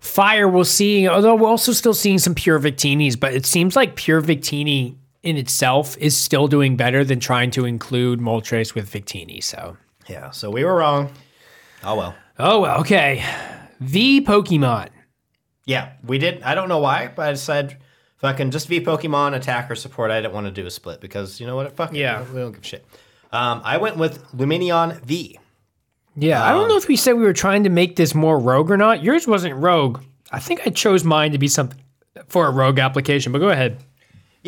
S2: fire we're seeing, Although we're also still seeing some pure Victinis, but it seems like pure Victini in itself is still doing better than trying to include Moltres with Victini. So,
S1: Yeah, so we were wrong. Oh well.
S2: oh well, okay. The Pokemon.
S1: Yeah, we did. I don't know why, but I decided fucking just V Pokemon attack or support. I didn't want to do a split because you know what? Fuck
S2: Yeah.
S1: we don't, we don't give a shit. Um, I went with Lumineon V.
S2: Yeah, I don't know if we said we were trying to make this more rogue or not. Yours wasn't rogue. I think I chose mine to be something for a rogue application, but go ahead.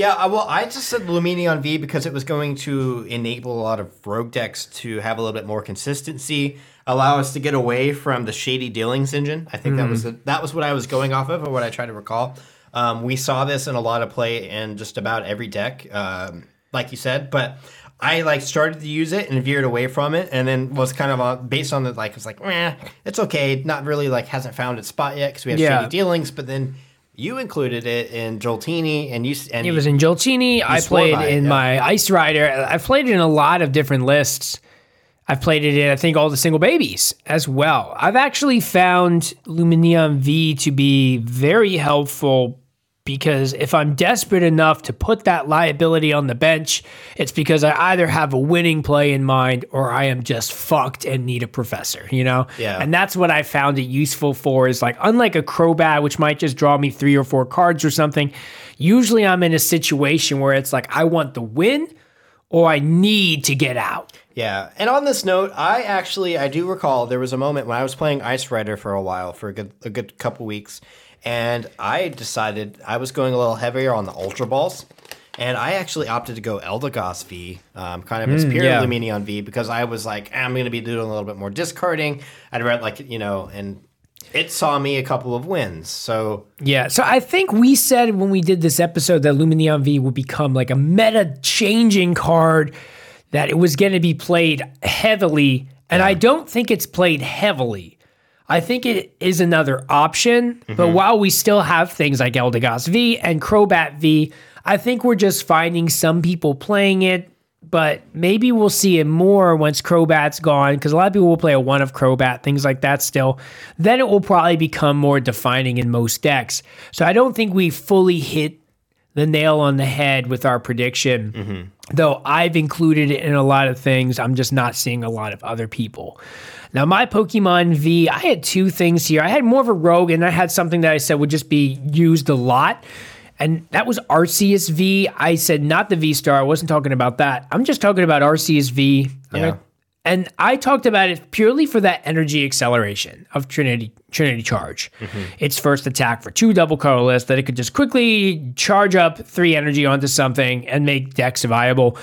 S1: Yeah, well, I just said Lumineon V because it was going to enable a lot of rogue decks to have a little bit more consistency, allow us to get away from the shady dealings engine. I think that was the, that was what I was going off of, or what I try to recall. Um, we saw this in a lot of play in just about every deck, um, like you said, but. I like started to use it and veered away from it, and then was kind of on, based on the like, it's like, eh, it's okay, not really like hasn't found its spot yet because we have
S2: Yeah.
S1: shady dealings. But then you included it in Joltini, and you and
S2: It was in Joltini. I played
S1: it,
S2: in
S1: yeah.
S2: my Ice Rider. I've played it in a lot of different lists. I've played it in, I think, all the single babies as well. I've actually found Lumineon V to be very helpful because if I'm desperate enough to put that liability on the bench, it's because I either have a winning play in mind or I am just fucked and need a professor, you know?
S1: Yeah.
S2: And that's what I found it useful for is like, unlike a Crobat, which might just draw me three or four cards or something, usually I'm in a situation where it's like, I want the win or I need to get out.
S1: Yeah, and on this note, I actually I do recall there was a moment when I was playing Ice Rider for a while for a good a good couple weeks, and I decided I was going a little heavier on the Ultra Balls, and I actually opted to go Eldegoss V, um, kind of as pure
S2: yeah.
S1: Lumineon V, because I was like I'm going to be doing a little bit more discarding. I'd read like you know, and it saw me a couple of wins, so
S2: Yeah, so I think we said when we did this episode that Lumineon V would become like a meta changing card, that it was going to be played heavily And I don't think it's played heavily. I think it is another option, but mm-hmm. while we still have things like Eldegoss V and Crobat V, I think we're just finding some people playing it, but maybe we'll see it more once Crobat's gone, because a lot of people will play a one of Crobat, things like that still. Then it will probably become more defining in most decks. So I don't think we fully hit the nail on the head with our prediction. Mm-hmm. Though I've included it in a lot of things, I'm just not seeing a lot of other people. Now, my Pokemon V, I had two things here. I had more of a rogue, and I had something that I said would just be used a lot. And that was Arceus V. I said not the V Star. I wasn't talking about that. I'm just talking about Arceus V.
S1: Yeah.
S2: gonna- And I talked about it purely for that energy acceleration of Trinity Trinity Charge. Mm-hmm. Its first attack for two double colorless that it could just quickly charge up three energy onto something and make decks viable.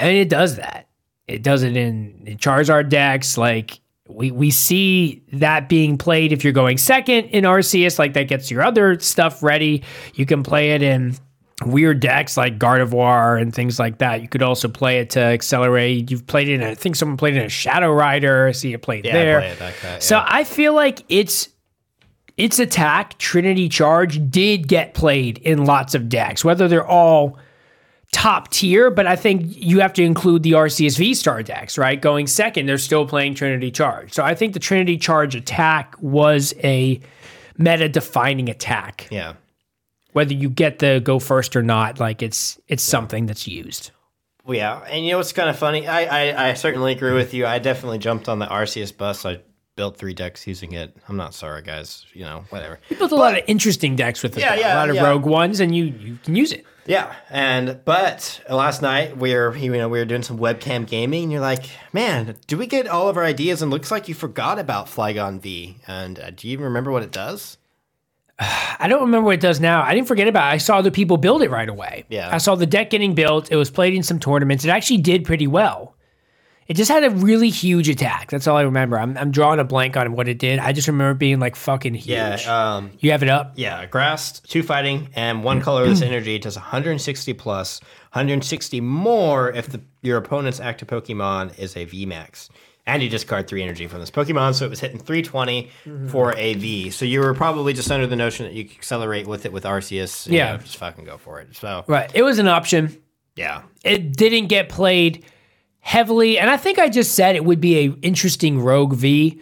S2: And it does that. It does it in, in Charizard decks. Like we we see that being played if you're going second in Arceus, like that gets your other stuff ready. You can play it in weird decks like Gardevoir and things like that. You could also play it to accelerate. You've played it in, I think someone played it in a Shadow Rider. I see you played
S1: Yeah, I
S2: there.
S1: play it like that,
S2: So. I feel like it's its attack, Trinity Charge, did get played in lots of decks, whether they're all top tier, but I think you have to include the RCSV V Star decks, right? Going second, they're still playing Trinity Charge. So I think the Trinity Charge attack was a meta defining attack.
S1: Yeah.
S2: Whether you get the go first or not, like it's it's something that's used.
S1: Well, yeah, and you know what's kind of funny? I, I I certainly agree with you. I definitely jumped on the Arceus bus. I built three decks using it. I'm not sorry, guys. You know, whatever.
S2: You built a lot of interesting decks with it.
S1: Yeah,
S2: though.
S1: yeah,
S2: a lot of
S1: yeah.
S2: rogue ones, and you you can use it.
S1: Yeah, and but last night we were you know we were doing some webcam gaming, and you're like, man, do we get all of our ideas? And looks like you forgot about Flygon V. And uh, do you even remember what it does?
S2: I don't remember what it does now. I didn't forget about it. I saw the people build it right away.
S1: Yeah.
S2: I saw the deck getting built. It was played in some tournaments. It actually did pretty well. It just had a really huge attack. That's all I remember. I'm, I'm drawing a blank on what it did. I just remember being like fucking huge.
S1: Yeah, um,
S2: you have it up?
S1: Yeah, grass, two fighting, and one colorless energy does 160 plus, 160 more if the, your opponent's active Pokemon is a VMAX. And you discard three energy from this Pokemon, so it was hitting 320 for a V. So you were probably just under the notion that you could accelerate with it with Arceus. you
S2: Yeah.
S1: know, just fucking go for it. So,
S2: Right. It was an option.
S1: yeah.
S2: It didn't get played heavily. And I think I just said it would be a interesting Rogue V,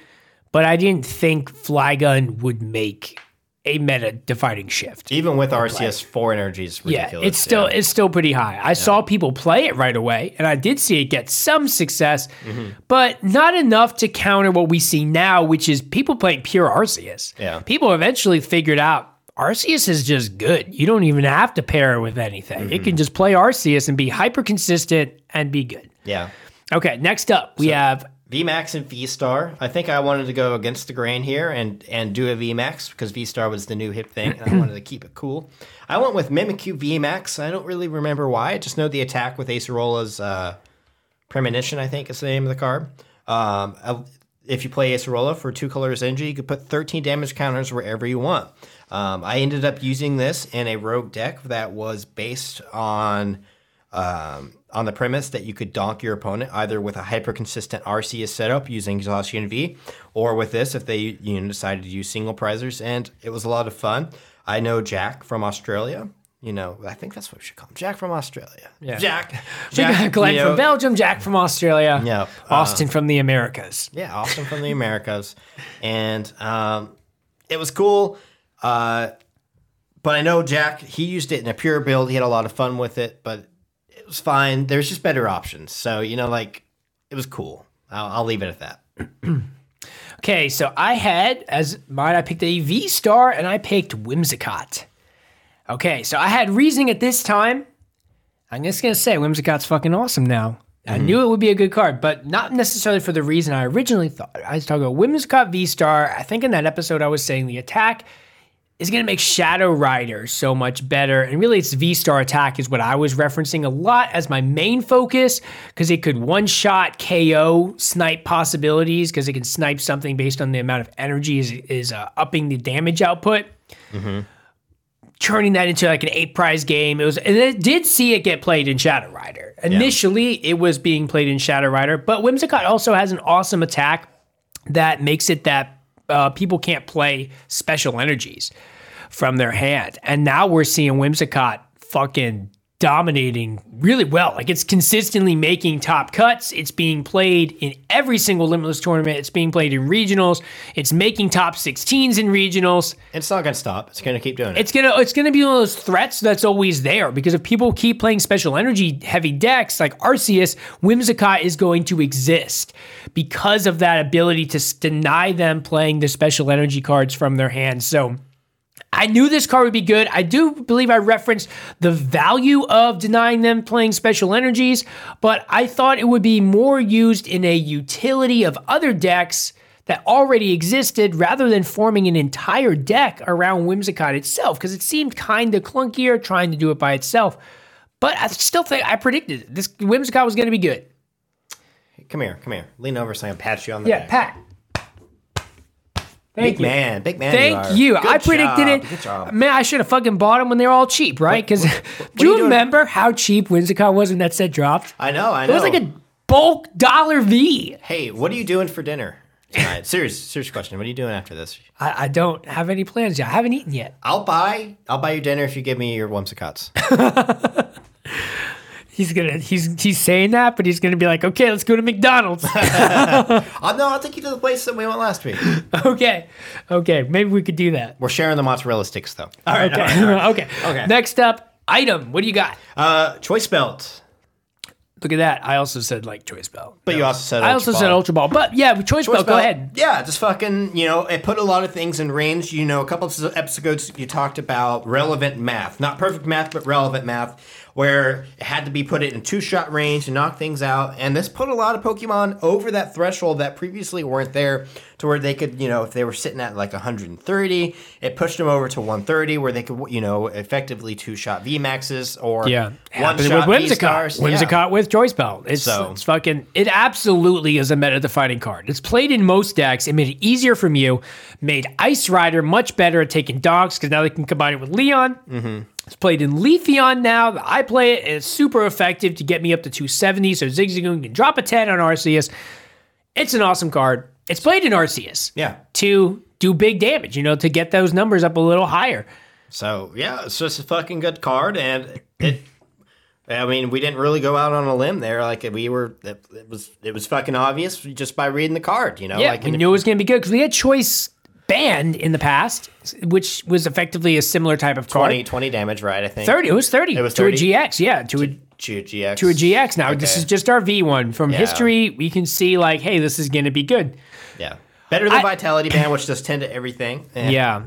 S2: but I didn't think Flygon would make a meta defining shift.
S1: Even with Arceus, four energies, ridiculous.
S2: Yeah, it's still it's still pretty high. I saw people play it right away, and I did see it get some success,
S1: Mm-hmm.
S2: but not enough to counter what we see now, which is people playing pure Arceus.
S1: Yeah.
S2: people eventually figured out Arceus is just good. You don't even have to pair it with anything.
S1: Mm-hmm.
S2: It can just play Arceus and be hyper consistent and be good.
S1: Yeah.
S2: Okay, next up we have
S1: VMAX and VStar. I think I wanted to go against the grain here and and do a VMAX because VStar was the new hip thing, and I wanted to keep it cool. I went with Mimikyu VMAX. I don't really remember why. I just know the attack with Acerola's uh, Premonition. I think is the name of the card. Um, uh, if you play Acerola for two colors energy, you could put 13 damage counters wherever you want. Um, I ended up using this in a rogue deck that was based on um, on the premise that you could donk your opponent either with a hyper consistent Arceus setup using Exhaustion V, or with this if they you know decided to use single prizers, and it was a lot of fun. I know Jack from Australia. You know, I think that's what we should call him. Jack from Australia.
S2: Yeah.
S1: Jack.
S2: we
S1: Jack.
S2: Glenn
S1: you know-
S2: from Belgium, Jack from Australia,
S1: Yep, uh,
S2: Austin from the Americas.
S1: yeah, Austin from the Americas, and um, it was cool. Uh, but I know Jack. He used it in a pure build. He had a lot of fun with it, but it was fine. There's just better options. So you know, like it was cool. I'll, I'll leave it at that.
S2: Okay, so I had as mine, I picked a V star and I picked Whimsicott. Okay, so I had reasoning at this time. I'm just gonna say Whimsicott's fucking awesome now. I mm-hmm. knew it would be a good card, but not necessarily for the reason I originally thought. I was talking about Whimsicott V Star. I think in that episode I was saying the attack is going to make Shadow Rider so much better. And really, its V Star attack is what I was referencing a lot as my main focus because it could one shot KO snipe possibilities because it can snipe something based on the amount of energy is, is uh, upping the damage output. Turning that into like an eight prize game. It was, and it did see it get played in Shadow Rider. Initially, it was being played in Shadow Rider, but Whimsicott also has an awesome attack that makes it that uh, people can't play special energies from their hand. And now we're seeing Whimsicott fucking dominating really well. Like it's consistently making top cuts. It's being played in every single Limitless tournament. It's being played in regionals. It's making top 16s in regionals.
S1: It's not gonna stop. It's gonna keep doing it.
S2: It's gonna it's gonna be one of those threats that's always there because if people keep playing special energy heavy decks like Arceus, Whimsicott is going to exist because of that ability to deny them playing the special energy cards from their hands. So I knew this card would be good. I do believe I referenced the value of denying them playing special energies, but I thought it would be more used in a utility of other decks that already existed rather than forming an entire deck around Whimsicott itself, because it seemed kind of clunkier trying to do it by itself. But I still think I predicted it. this Whimsicott was going to be good.
S1: come here, come here. Lean over so I can pat you on the
S2: Yeah,
S1: back.
S2: Pat. Thank
S1: Big
S2: you.
S1: man, big man.
S2: Thank you.
S1: Good
S2: I predicted
S1: job,
S2: it.
S1: Good job.
S2: Man, I should have fucking bought them when they were all cheap, right? Because do
S1: you
S2: you remember how cheap Whimsicott was when that set dropped?
S1: I know, I know.
S2: It was like a bulk dollar V.
S1: Hey, what are you doing for dinner tonight? serious, serious question. What are you doing after this?
S2: I, I don't have any plans yet. I haven't eaten yet.
S1: I'll buy. I'll buy you dinner if you give me your Whimsicots.
S2: He's gonna he's he's saying that, but he's gonna be like, okay, let's go to McDonald's.
S1: oh no, I'll take you to the place that we went last week.
S2: okay, okay, maybe we could do that.
S1: We're sharing the mozzarella sticks though. All right.
S2: Okay,
S1: all right.
S2: okay.
S1: Okay.
S2: Next up, item. What do you got?
S1: Uh, choice belt.
S2: Look at that. I also said like choice belt.
S1: But you also said
S2: I also
S1: Ultra
S2: said ultra ball, but yeah, choice, belt. Go ahead.
S1: Yeah, just fucking, you know, it put a lot of things in range. You know, a couple of episodes you talked about relevant math. Not perfect math, but relevant math, where it had to be put it in two shot range to knock things out. And this put a lot of Pokemon over that threshold that previously weren't there to where they could, you know, if they were sitting at like 130, it pushed them over to 130 where they could, you know, effectively two shot VMAXs or
S2: Yeah,
S1: one shot
S2: with
S1: V-Stars.
S2: Whimsicott.
S1: Yeah.
S2: Whimsicott with choice belt. It's,
S1: So-
S2: it's fucking. It absolutely is a meta defining card. It's played in most decks. It made it easier from you. Made Ice Rider much better at taking dogs because now they can combine it with Leon. Mm-hmm. It's played in Leafeon now. I play it. and It's super effective to get me up to 270. So Zigzagoon can drop a 10 on Arceus. It's an awesome card. It's played in Arceus
S1: Yeah.
S2: to do big damage. You know, to get those numbers up a little higher.
S1: So yeah, it's just a fucking good card, and it. I mean, we didn't really go out on a limb there. Like we were, it, it was it was fucking obvious just by reading the card. You know,
S2: Yeah,
S1: like
S2: we knew it was going to be good because we had choice Band in the past, which was effectively a similar type of card.
S1: 20, 20 damage, right? I think
S2: 30. It was 30.
S1: It was
S2: to
S1: 30?
S2: a GX. Yeah, to a
S1: to GX.
S2: to a GX. Now this is just our V one from
S1: Yeah.
S2: history. We can see like, hey, this is going to be good.
S1: Yeah, better than
S2: I-
S1: Vitality Band, which does ten to everything. Eh.
S2: Yeah.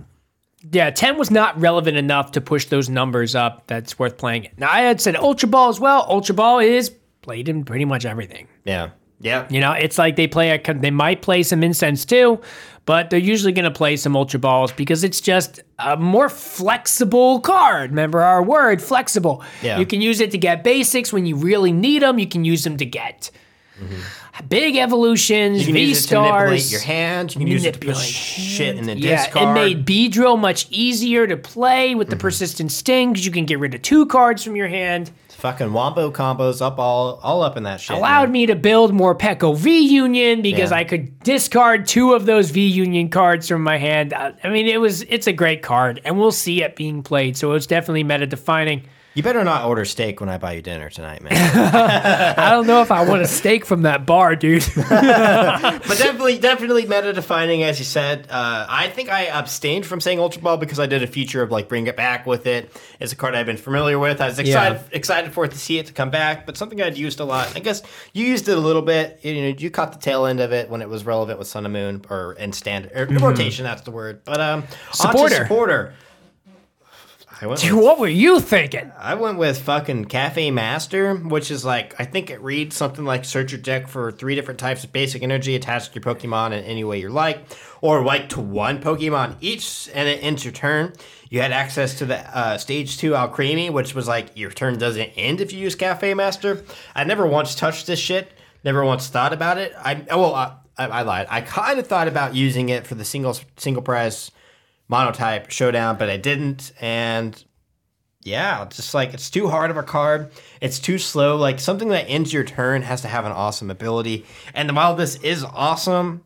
S2: Yeah, 10 was not relevant enough to push those numbers up. That's worth playing it. Now, I had said Ultra Ball as well. Ultra Ball is played in pretty much everything.
S1: yeah, yeah.
S2: You know, it's like they play a, they might play some incense too, but they're usually going to play some ultra balls because it's just a more flexible card. Remember our word, flexible.
S1: Yeah.
S2: You can use it to get basics when you really need them. You can use them to get mm-hmm. big evolutions, V
S1: use it to manipulate
S2: stars.
S1: your hand. You can use it to put shit in the
S2: Yeah,
S1: discard.
S2: it made Beedrill much easier to play with the mm-hmm. persistent sting because you can get rid of two cards from your hand.
S1: Fucking wombo combos up all all up in that shit.
S2: allowed
S1: man.
S2: me to build more Pecco V Union because
S1: Yeah.
S2: I could discard two of those V Union cards from my hand. I mean, it was it's a great card, and we'll see it being played. So it's definitely meta defining.
S1: You better not order steak when I buy you dinner tonight, man.
S2: I don't know if I want a steak from that bar, dude.
S1: but definitely, definitely meta defining, as you said. Uh, I think I abstained from saying Ultra Ball because I did a feature of like bring it back with it. It's a card I've been familiar with. I was excited excited for it to see it to come back, but something I'd used a lot. I guess you used it a little bit. You know, you caught the tail end of it when it was relevant with Sun and Moon or in standard or rotation. That's the word. But um, onto
S2: Supporter.
S1: supporter. I went with
S2: what were you thinking?
S1: I went with fucking Cafe Master, which is like I think it reads something like search your deck for three different types of basic energy attached to your Pokemon in any way you like, or like to one Pokemon each, and it ends your turn. You had access to the uh, stage two Alcremie, which was like your turn doesn't end if you use Cafe Master. I never once touched this shit. Never once thought about it. I oh, well, I, I, I lied. I kind of thought about using it for the single single prize monotype showdown, but I didn't. And Yeah, just like it's too hard of a card. It's too slow. Like something that ends your turn has to have an awesome ability. And while this is awesome,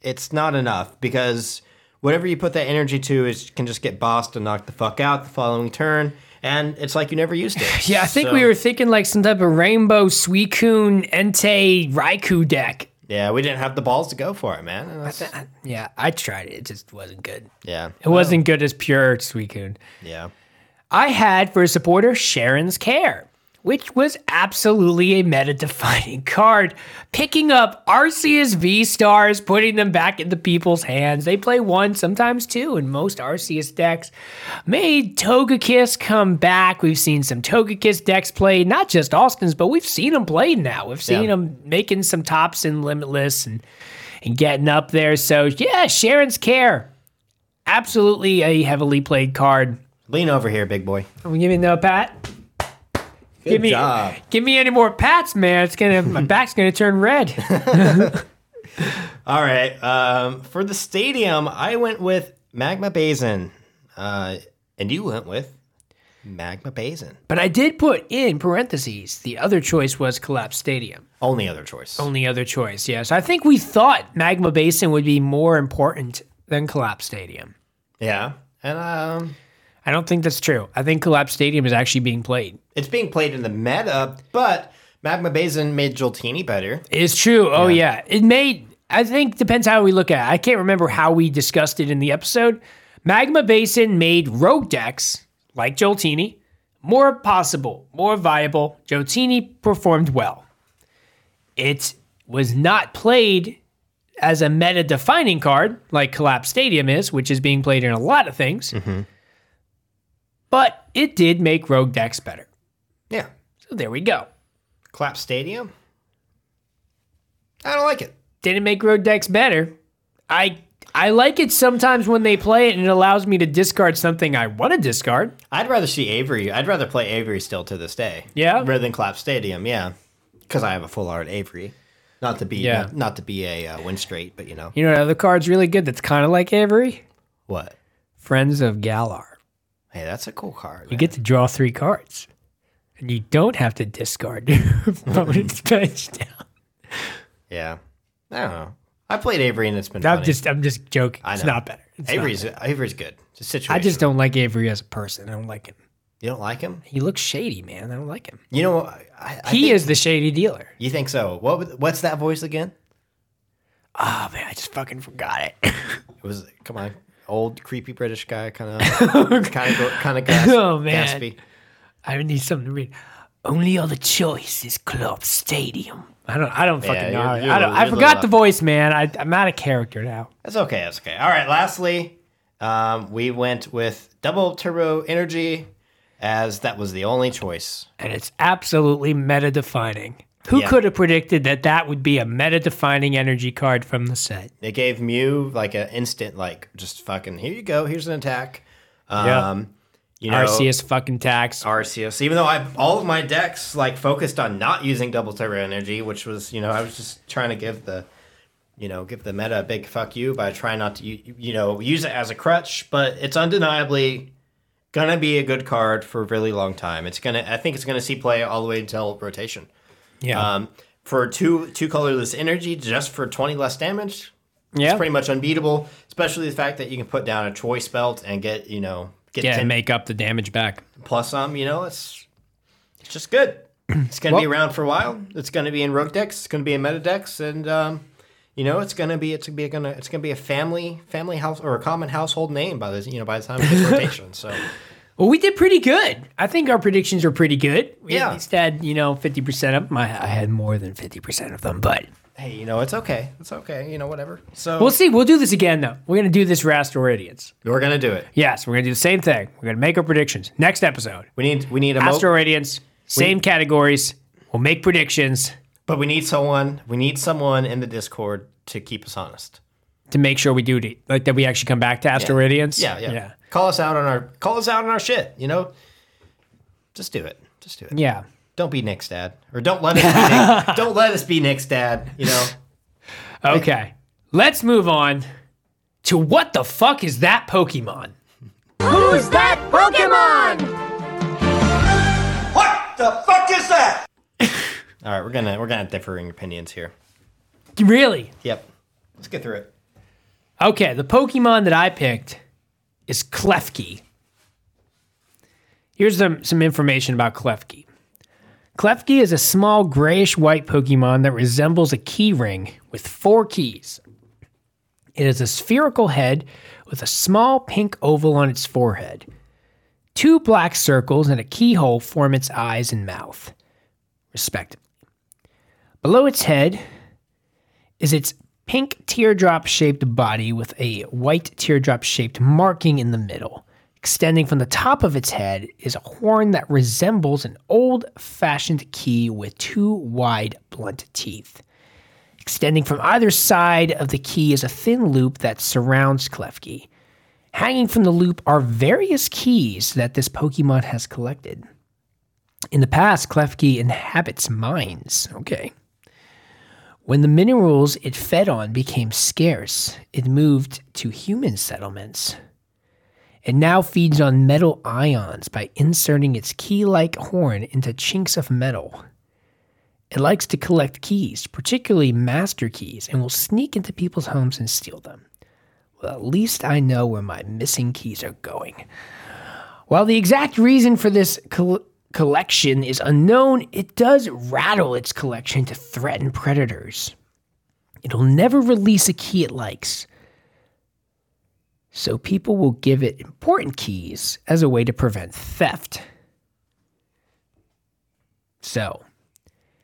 S1: it's not enough because whatever you put that energy to is can just get bossed and knocked the fuck out the following turn. And it's like you never used it.
S2: Yeah, I think
S1: So-
S2: we were thinking like some type of rainbow Suicune Entei Raikou deck.
S1: Yeah, we didn't have the balls to go for it, man. That's-
S2: Yeah, I tried it. It just wasn't good.
S1: yeah.
S2: It wasn't good as pure Suicune.
S1: Yeah.
S2: I had for a supporter Cheren's Care, which was absolutely a meta defining card. Picking up Arceus V stars, putting them back into people's hands. They play one, sometimes two in most Arceus decks. Made Togekiss come back. We've seen some Togekiss decks played, not just Austin's, but we've seen them played now. We've seen
S1: Yeah.
S2: them making some tops in Limitless and, and getting up there. So, yeah, Cheren's Care. Absolutely a heavily played card.
S1: Lean over here, big boy.
S2: Give me no pat. Give me,
S1: job.
S2: give me any more pats, man. It's gonna, my back's gonna turn red.
S1: All right. Um, for the stadium, I went with Magma Basin. Uh, and you went with Magma Basin.
S2: but I did put in parentheses. The other choice was Collapse Stadium.
S1: Only other choice.
S2: Only other choice, yes. I think we thought Magma Basin would be more important than Collapse Stadium.
S1: Yeah. And um,
S2: I don't think that's true. I think Collapse Stadium is actually being played.
S1: it's being played in the meta, but Magma Basin made Joltini better.
S2: It's true. Oh yeah. It made I think depends how we look at it. I can't remember how we discussed it in the episode. Magma Basin made rogue decks like Joltini more possible, more viable. Joltini performed well. It was not played as a meta defining card like Collapse Stadium is, which is being played in a lot of things. Mm-hmm. But it did make rogue decks better.
S1: Yeah.
S2: So there we go.
S1: Clap Stadium. I don't like it.
S2: didn't make road decks better. I I like it sometimes when they play it and it allows me to discard something I want to discard.
S1: I'd rather see Avery. I'd rather play Avery still to this day.
S2: Yeah?
S1: Rather than Clap Stadium. Yeah. Because I have a full art Avery. Not to be
S2: Yeah.
S1: not, not to be a uh, win straight, but you know
S2: You know, another card's really good that's kind of like Avery.
S1: what?
S2: Friends of Galar.
S1: Hey, that's a cool card.
S2: You
S1: man.
S2: get to draw three cards, and you don't have to discard your opponent's bench down.
S1: Yeah. I don't know. I played Avery and it's been
S2: I'm
S1: funny.
S2: just I'm just joking.
S1: I
S2: It's
S1: know.
S2: not better. It's not
S1: Avery's
S2: better.
S1: Avery's good. It's a situation.
S2: I just don't like Avery as a person. I don't like him.
S1: You don't like him?
S2: He looks shady, man. I don't like him.
S1: You know, I, I I
S2: he
S1: think-
S2: is the shady dealer.
S1: You think so? What? What's that voice again?
S2: Oh man, I just fucking forgot it.
S1: It was come on, old creepy British guy, kind of, kind of, kind of gasp,
S2: Oh, man.
S1: gaspy.
S2: I need something to read. Only other choice is Club Stadium. I don't. I don't fucking
S1: Yeah,
S2: know.
S1: you're- you're
S2: I, don't, I forgot the voice, man. I, I'm out of character now.
S1: That's okay. That's okay. All right. Lastly, um, we went with double turbo energy, as that was the only choice.
S2: And it's absolutely meta defining. Who
S1: Yeah.
S2: could have predicted that that would be a meta defining energy card from the set?
S1: It gave Mew like an instant, like just fucking here you go. Here's an attack. Um,
S2: Yeah.
S1: You know,
S2: Arceus fucking tax.
S1: Arceus. Even though I all of my decks like focused on not using double turbo energy, which was you know I was just trying to give the you know give the meta a big fuck you by trying not to u- you know use it as a crutch, but it's undeniably gonna be a good card for a really long time. It's gonna I think it's gonna see play all the way until rotation.
S2: Yeah.
S1: Um, for two two colorless energy, just for twenty less damage,
S2: yeah.
S1: it's pretty much unbeatable. Especially the fact that you can put down a choice belt and get you know get
S2: yeah,
S1: 10
S2: make up the damage back.
S1: plus some, you know, it's it's just good. It's gonna be around for a while. It's gonna be in rogue decks. It's gonna be in meta decks, and um, you know, it's gonna be it's gonna be gonna it's gonna be a family family house or a common household name by the you know by the time it gets rotation. So
S2: Well, we did pretty good. I think our predictions were pretty good. We
S1: Yeah.
S2: at least had, you know, 50% of them. I, I had more than 50% of them, but
S1: hey, you know, it's okay. It's okay. You know, whatever. So
S2: we'll see. We'll do this again, though. We're going to do this for Astro Radiance.
S1: we're gonna do it.
S2: Yes, we're going to do the same thing. We're going to make our predictions. Next episode,
S1: We need we need a mo-
S2: Astro Radiance, same categories. We'll make predictions
S1: but we need someone. We need someone in the Discord to keep us honest.
S2: to make sure we do it. Like that we actually come back to Astro Radiance.
S1: Yeah, yeah,
S2: Yeah.
S1: Call us out on our call us out on our shit. You know, just do it. Just do it.
S2: Yeah.
S1: Don't be Nick's dad, or don't let us be Nick, don't let us be Nick's dad. You know,
S2: Okay. Let's move on to what the fuck is that Pokemon?
S8: Who's that Pokemon? What the fuck is that?
S1: All right, we're gonna we're gonna have differing opinions here.
S2: Really?
S1: Yep. Let's get through it.
S2: Okay, the Pokemon that I picked is Klefki. Here's some, some information about Klefki. Klefki is a small grayish white Pokemon that resembles a key ring with four keys. It has a spherical head with a small pink oval on its forehead. Two black circles and a keyhole form its eyes and mouth, respectively. Below its head is its pink teardrop shaped body with a white teardrop shaped marking in the middle. Extending from the top of its head is a horn that resembles an old fashioned key with two wide, blunt teeth. Extending from either side of the key is a thin loop that surrounds Klefki. Hanging from the loop are various keys that this Pokemon has collected. In the past, Klefki inhabits mines. Okay. When the minerals it fed on became scarce, it moved to human settlements. It now feeds on metal ions by inserting its key like horn into chinks of metal. It likes to collect keys, particularly master keys, and will sneak into people's homes and steal them. Well, at least I know where my missing keys are going. While the exact reason for this collection is unknown, it does rattle its collection to threaten predators. It'll never release a key it likes. So people will give it important keys as a way to prevent theft. So,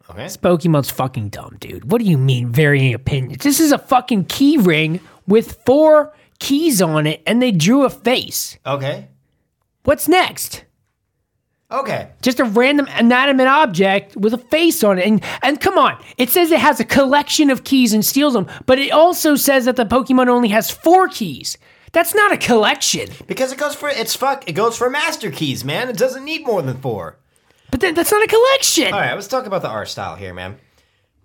S1: Okay.
S2: this Pokemon's fucking dumb, dude. What do you mean varying opinions? This is a fucking key ring with four keys on it and they drew a face.
S1: Okay.
S2: What's next?
S1: Okay.
S2: just a random inanimate object with a face on it. And and come on, it says it has a collection of keys and steals them, but it also says that the Pokemon only has four keys. That's not a collection.
S1: Because it goes for it's fuck. It goes for master keys, man. It doesn't need more than four.
S2: But then that's not a collection.
S1: All right, let's talk about the art style here, man.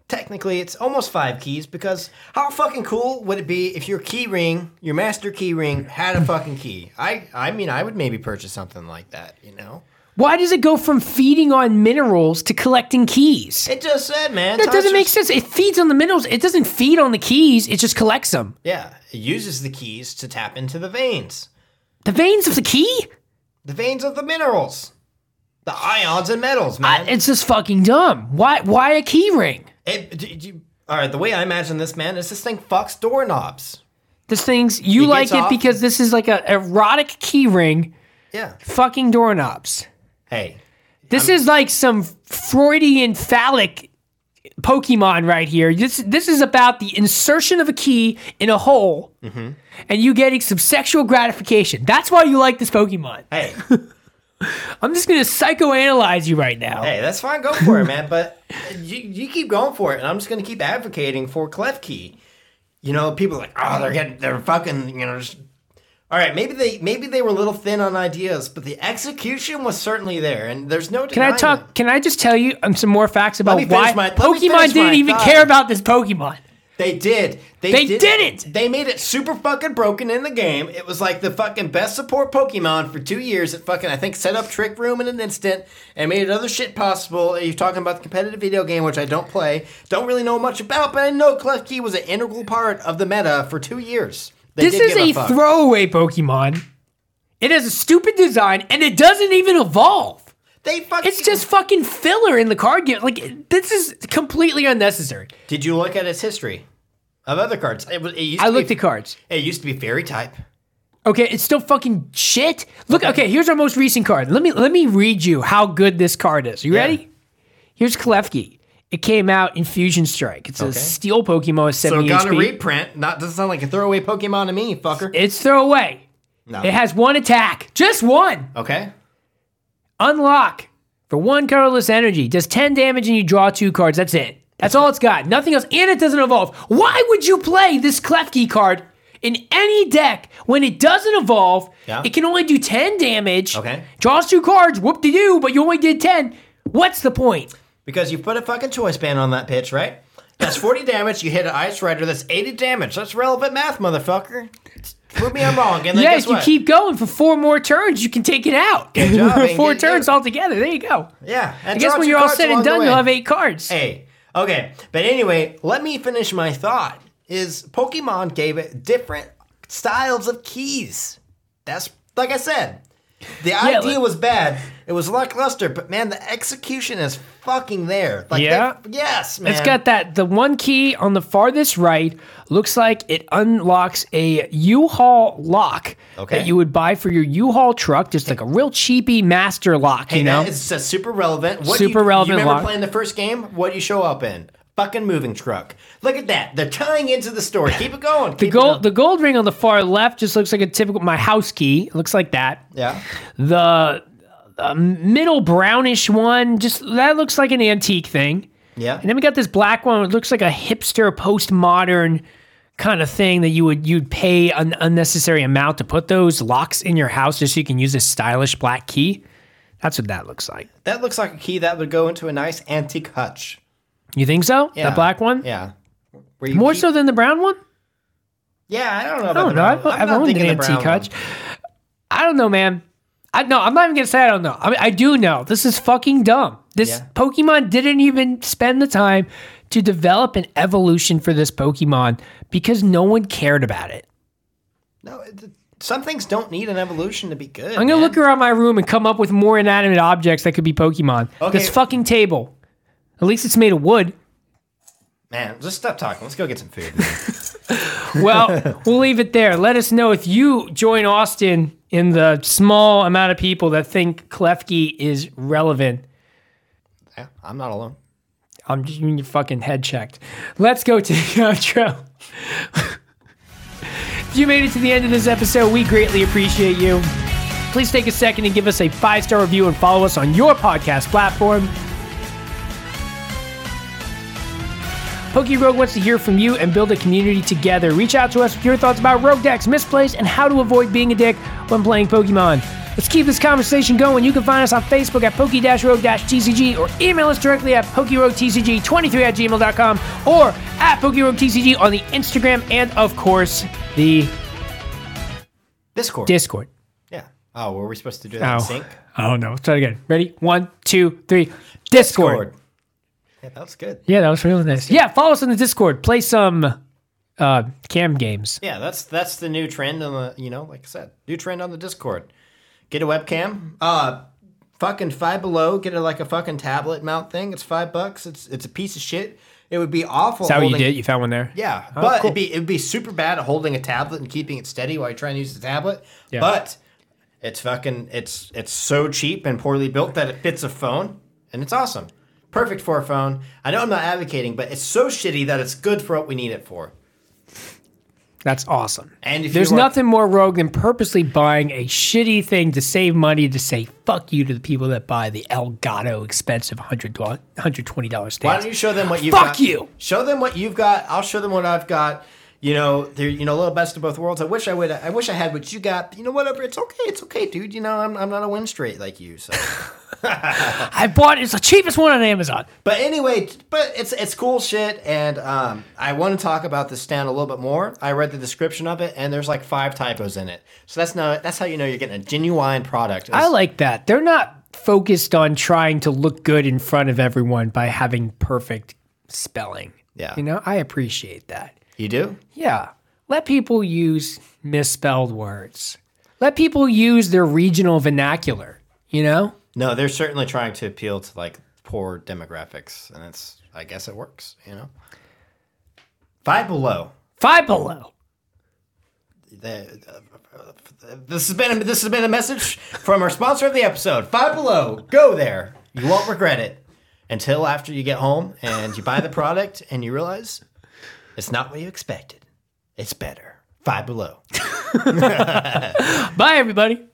S1: Technically, it's almost five keys because how fucking cool would it be if your key ring, your master key ring, had a fucking key? I, I mean, I would maybe purchase something like that. You know,
S2: Why does it go from feeding on minerals to collecting keys?
S1: it just said, man.
S2: That doesn't make sense. It feeds on the minerals. It doesn't feed on the keys. It just collects them.
S1: Yeah, it uses the keys to tap into the veins,
S2: The veins of the key?
S1: the veins of the minerals, the ions and metals, man.
S2: I, it's just fucking dumb. Why? Why a key ring?
S1: It- d- d- all right, the way I imagine this, man, is this thing fucks doorknobs.
S2: This thing's you
S1: It
S2: like it
S1: off.
S2: because this is like a erotic key ring.
S1: Yeah.
S2: Fucking doorknobs.
S1: Hey,
S2: This is like some Freudian phallic Pokemon right here. This this is about the insertion of a key in a hole,
S1: Mm-hmm.
S2: and you getting some sexual gratification. That's why you like this Pokemon.
S1: hey,
S2: I'm just gonna psychoanalyze you right now.
S1: hey, that's fine. Go for it, man. But you, you keep going for it, and I'm just gonna keep advocating for Klefki. You know, people are like, oh, they're getting, they're fucking, you know. Just... All right, maybe they, maybe they were a little thin on ideas, but the execution was certainly there, and there's no.
S2: Can I talk?
S1: it.
S2: Can I just tell you um, some more facts about why
S1: my-
S2: Pokemon didn't even
S1: thought.
S2: care about this Pokemon?
S1: They did. They,
S2: They
S1: did,
S2: didn't!
S1: They made it super fucking broken in the game. It was like the fucking best support Pokemon for two years. It fucking, I think, set up Trick Room in an instant and made other shit possible. You're talking about the competitive video game, which I don't play, don't really know much about, but I know Klefki was an integral part of the meta for two years. They
S2: This is a
S1: fuck.
S2: throwaway Pokemon. It has a stupid design and it doesn't even evolve.
S1: They fucking.
S2: It's just fucking filler in the card game. Like this is completely unnecessary.
S1: Did you look at its history of other cards? It, it
S2: I looked
S1: be,
S2: at cards.
S1: It used to be Fairy type.
S2: Okay, it's still fucking shit. Look, okay. here's our most recent card. Let me let me read you how good this card is. You
S1: Yeah.
S2: ready? Here's Klefki. It came out in Fusion Strike. It's a
S1: Okay.
S2: steel Pokemon with
S1: So
S2: 70
S1: got a
S2: HP.
S1: reprint. Not doesn't sound like a throwaway Pokemon to me, fucker.
S2: it's throwaway.
S1: No.
S2: It has one attack, just one.
S1: okay.
S2: Unlock for one colorless energy. Does 10 damage and you draw two cards. That's it. That's all it's got. Nothing else. And it doesn't evolve. Why would you play this Klefki card in any deck when it doesn't evolve?
S1: Yeah.
S2: It can only do 10 damage.
S1: Okay.
S2: Draws two cards. Whoop de doo, but you only did 10. What's the point?
S1: Because you put a fucking choice band on that pitch, right? That's 40 damage. You hit an Ice Rider. That's 80 damage. That's relevant math, motherfucker. Prove me I'm wrong. And then
S2: yeah, if you
S1: what?
S2: keep going for four more turns, you can take it out.
S1: job,
S2: four turns altogether. There you go.
S1: yeah. And
S2: I guess when you're all said and done, you'll have eight cards.
S1: Hey, okay. But anyway, let me finish my thought. Is Pokemon gave it different styles of keys. That's like I said. The idea
S2: like-
S1: was bad. It was lackluster, but man, the execution is fucking there. Like
S2: Yeah?
S1: they- yes, man.
S2: It's got that the one key on the farthest right looks like it unlocks a U-Haul lock
S1: Okay.
S2: that you would buy for your U-Haul truck, just like a real cheapy master lock,
S1: Hey,
S2: you know.
S1: that is uh, super relevant. What
S2: Super
S1: you,
S2: relevant
S1: You remember
S2: lock.
S1: playing the first game? What do you show up in? Fucking moving truck. Look at that. They're tying into the story. Keep it going.
S2: The
S1: Keep it
S2: gold, the gold ring on the far left just looks like a typical my house key. It looks like that.
S1: yeah.
S2: The, the middle brownish one just that looks like an antique thing.
S1: Yeah.
S2: And then we got this black one. It looks like a hipster postmodern kind of thing that you would you'd pay an unnecessary amount to put those locks in your house just so you can use a stylish black key. That's what that looks like.
S1: That looks like a key that would go into a nice antique hutch.
S2: You think so?
S1: Yeah.
S2: The black one?
S1: Yeah.
S2: More
S1: keep-
S2: so than the brown one?
S1: Yeah, I don't know about
S2: I don't know. I've, I've
S1: not
S2: owned an antique hutch. I don't know, man. I no, I'm not even gonna say I don't know. I mean, I do know. This is fucking dumb. This
S1: Yeah.
S2: Pokemon didn't even spend the time to develop an evolution for this Pokemon because no one cared about it.
S1: No, it- some things don't need an evolution to be good.
S2: I'm gonna
S1: man.
S2: look around my room and come up with more inanimate objects that could be Pokemon.
S1: Okay.
S2: This fucking table. At least it's made of wood.
S1: Man, just stop talking. Let's go get some food.
S2: Well, we'll leave it there. Let us know if you join Austin in the small amount of people that think Klefki is relevant.
S1: yeah, I'm not alone.
S2: I'm just getting your fucking head checked. Let's go to the outro. if you made it to the end of this episode, we greatly appreciate you. Please take a second and give us a five star review and follow us on your podcast platform. Poke Rogue wants to hear from you and build a community together. Reach out to us with your thoughts about rogue decks, misplays, and how to avoid being a dick when playing Pokemon. Let's keep this conversation going. You can find us on Facebook at Poke-Rogue-TCG or email us directly at PokeRogueTCG23 at gmail.com or at PokeRogueTCG on the Instagram and, of course, the
S1: Discord.
S2: Discord.
S1: yeah. Oh, were we supposed to do that in
S2: Oh,
S1: sync?
S2: oh no. Let's try it again. Ready? One, two, three. Discord.
S1: Yeah, that was good.
S2: Yeah, that was really nice. Yeah, follow us on the Discord. Play some uh, cam games.
S1: Yeah, that's that's the new trend on the you know, like I said, new trend on the Discord. Get a webcam. Uh fucking five below, get a like a fucking tablet mount thing. It's five bucks. It's it's a piece of shit. It would be awful.
S2: Is that what you did? You found one there?
S1: Yeah,
S2: Oh,
S1: but
S2: cool.
S1: it'd be it'd be super bad at holding a tablet and keeping it steady while you try and use the tablet.
S2: Yeah.
S1: But it's fucking it's it's so cheap and poorly built that it fits a phone and it's awesome. Perfect for a phone. I know I'm not advocating, but it's so shitty that it's good for what we need it for.
S2: That's awesome.
S1: And if
S2: There's nothing more rogue than purposely buying a shitty thing to save money to say fuck you to the people that buy the Elgato expensive $100, $120 stands.
S1: Why don't you show them what you've
S2: Fuck
S1: got?
S2: you!
S1: Show them what you've got. I'll show them what I've got. You know, they're you know a little best of both worlds. I wish I would. I wish I had what you got. You know, whatever. It's okay. It's okay, dude. You know, I'm, I'm not a win straight like you. So,
S2: I bought it's the cheapest one on Amazon.
S1: but anyway, but it's it's cool shit. And um, I want to talk about this stand a little bit more. I read the description of it, and there's like five typos in it. So that's no. That's how you know you're getting a genuine product.
S2: I like that. They're not focused on trying to look good in front of everyone by having perfect spelling.
S1: Yeah.
S2: You know, I appreciate that.
S1: You do.
S2: Yeah. Let people use misspelled words. Let people use their regional vernacular, you know?
S1: No, they're certainly trying to appeal to like poor demographics, and it's I guess it works. You know, five below.
S2: Five below.
S1: The, uh, this has been a, this has been a message from our sponsor of the episode. Five below. Go there. You won't regret it until after you get home and you buy the product and you realize it's not what you expected. It's better. Five below.
S2: Bye, everybody.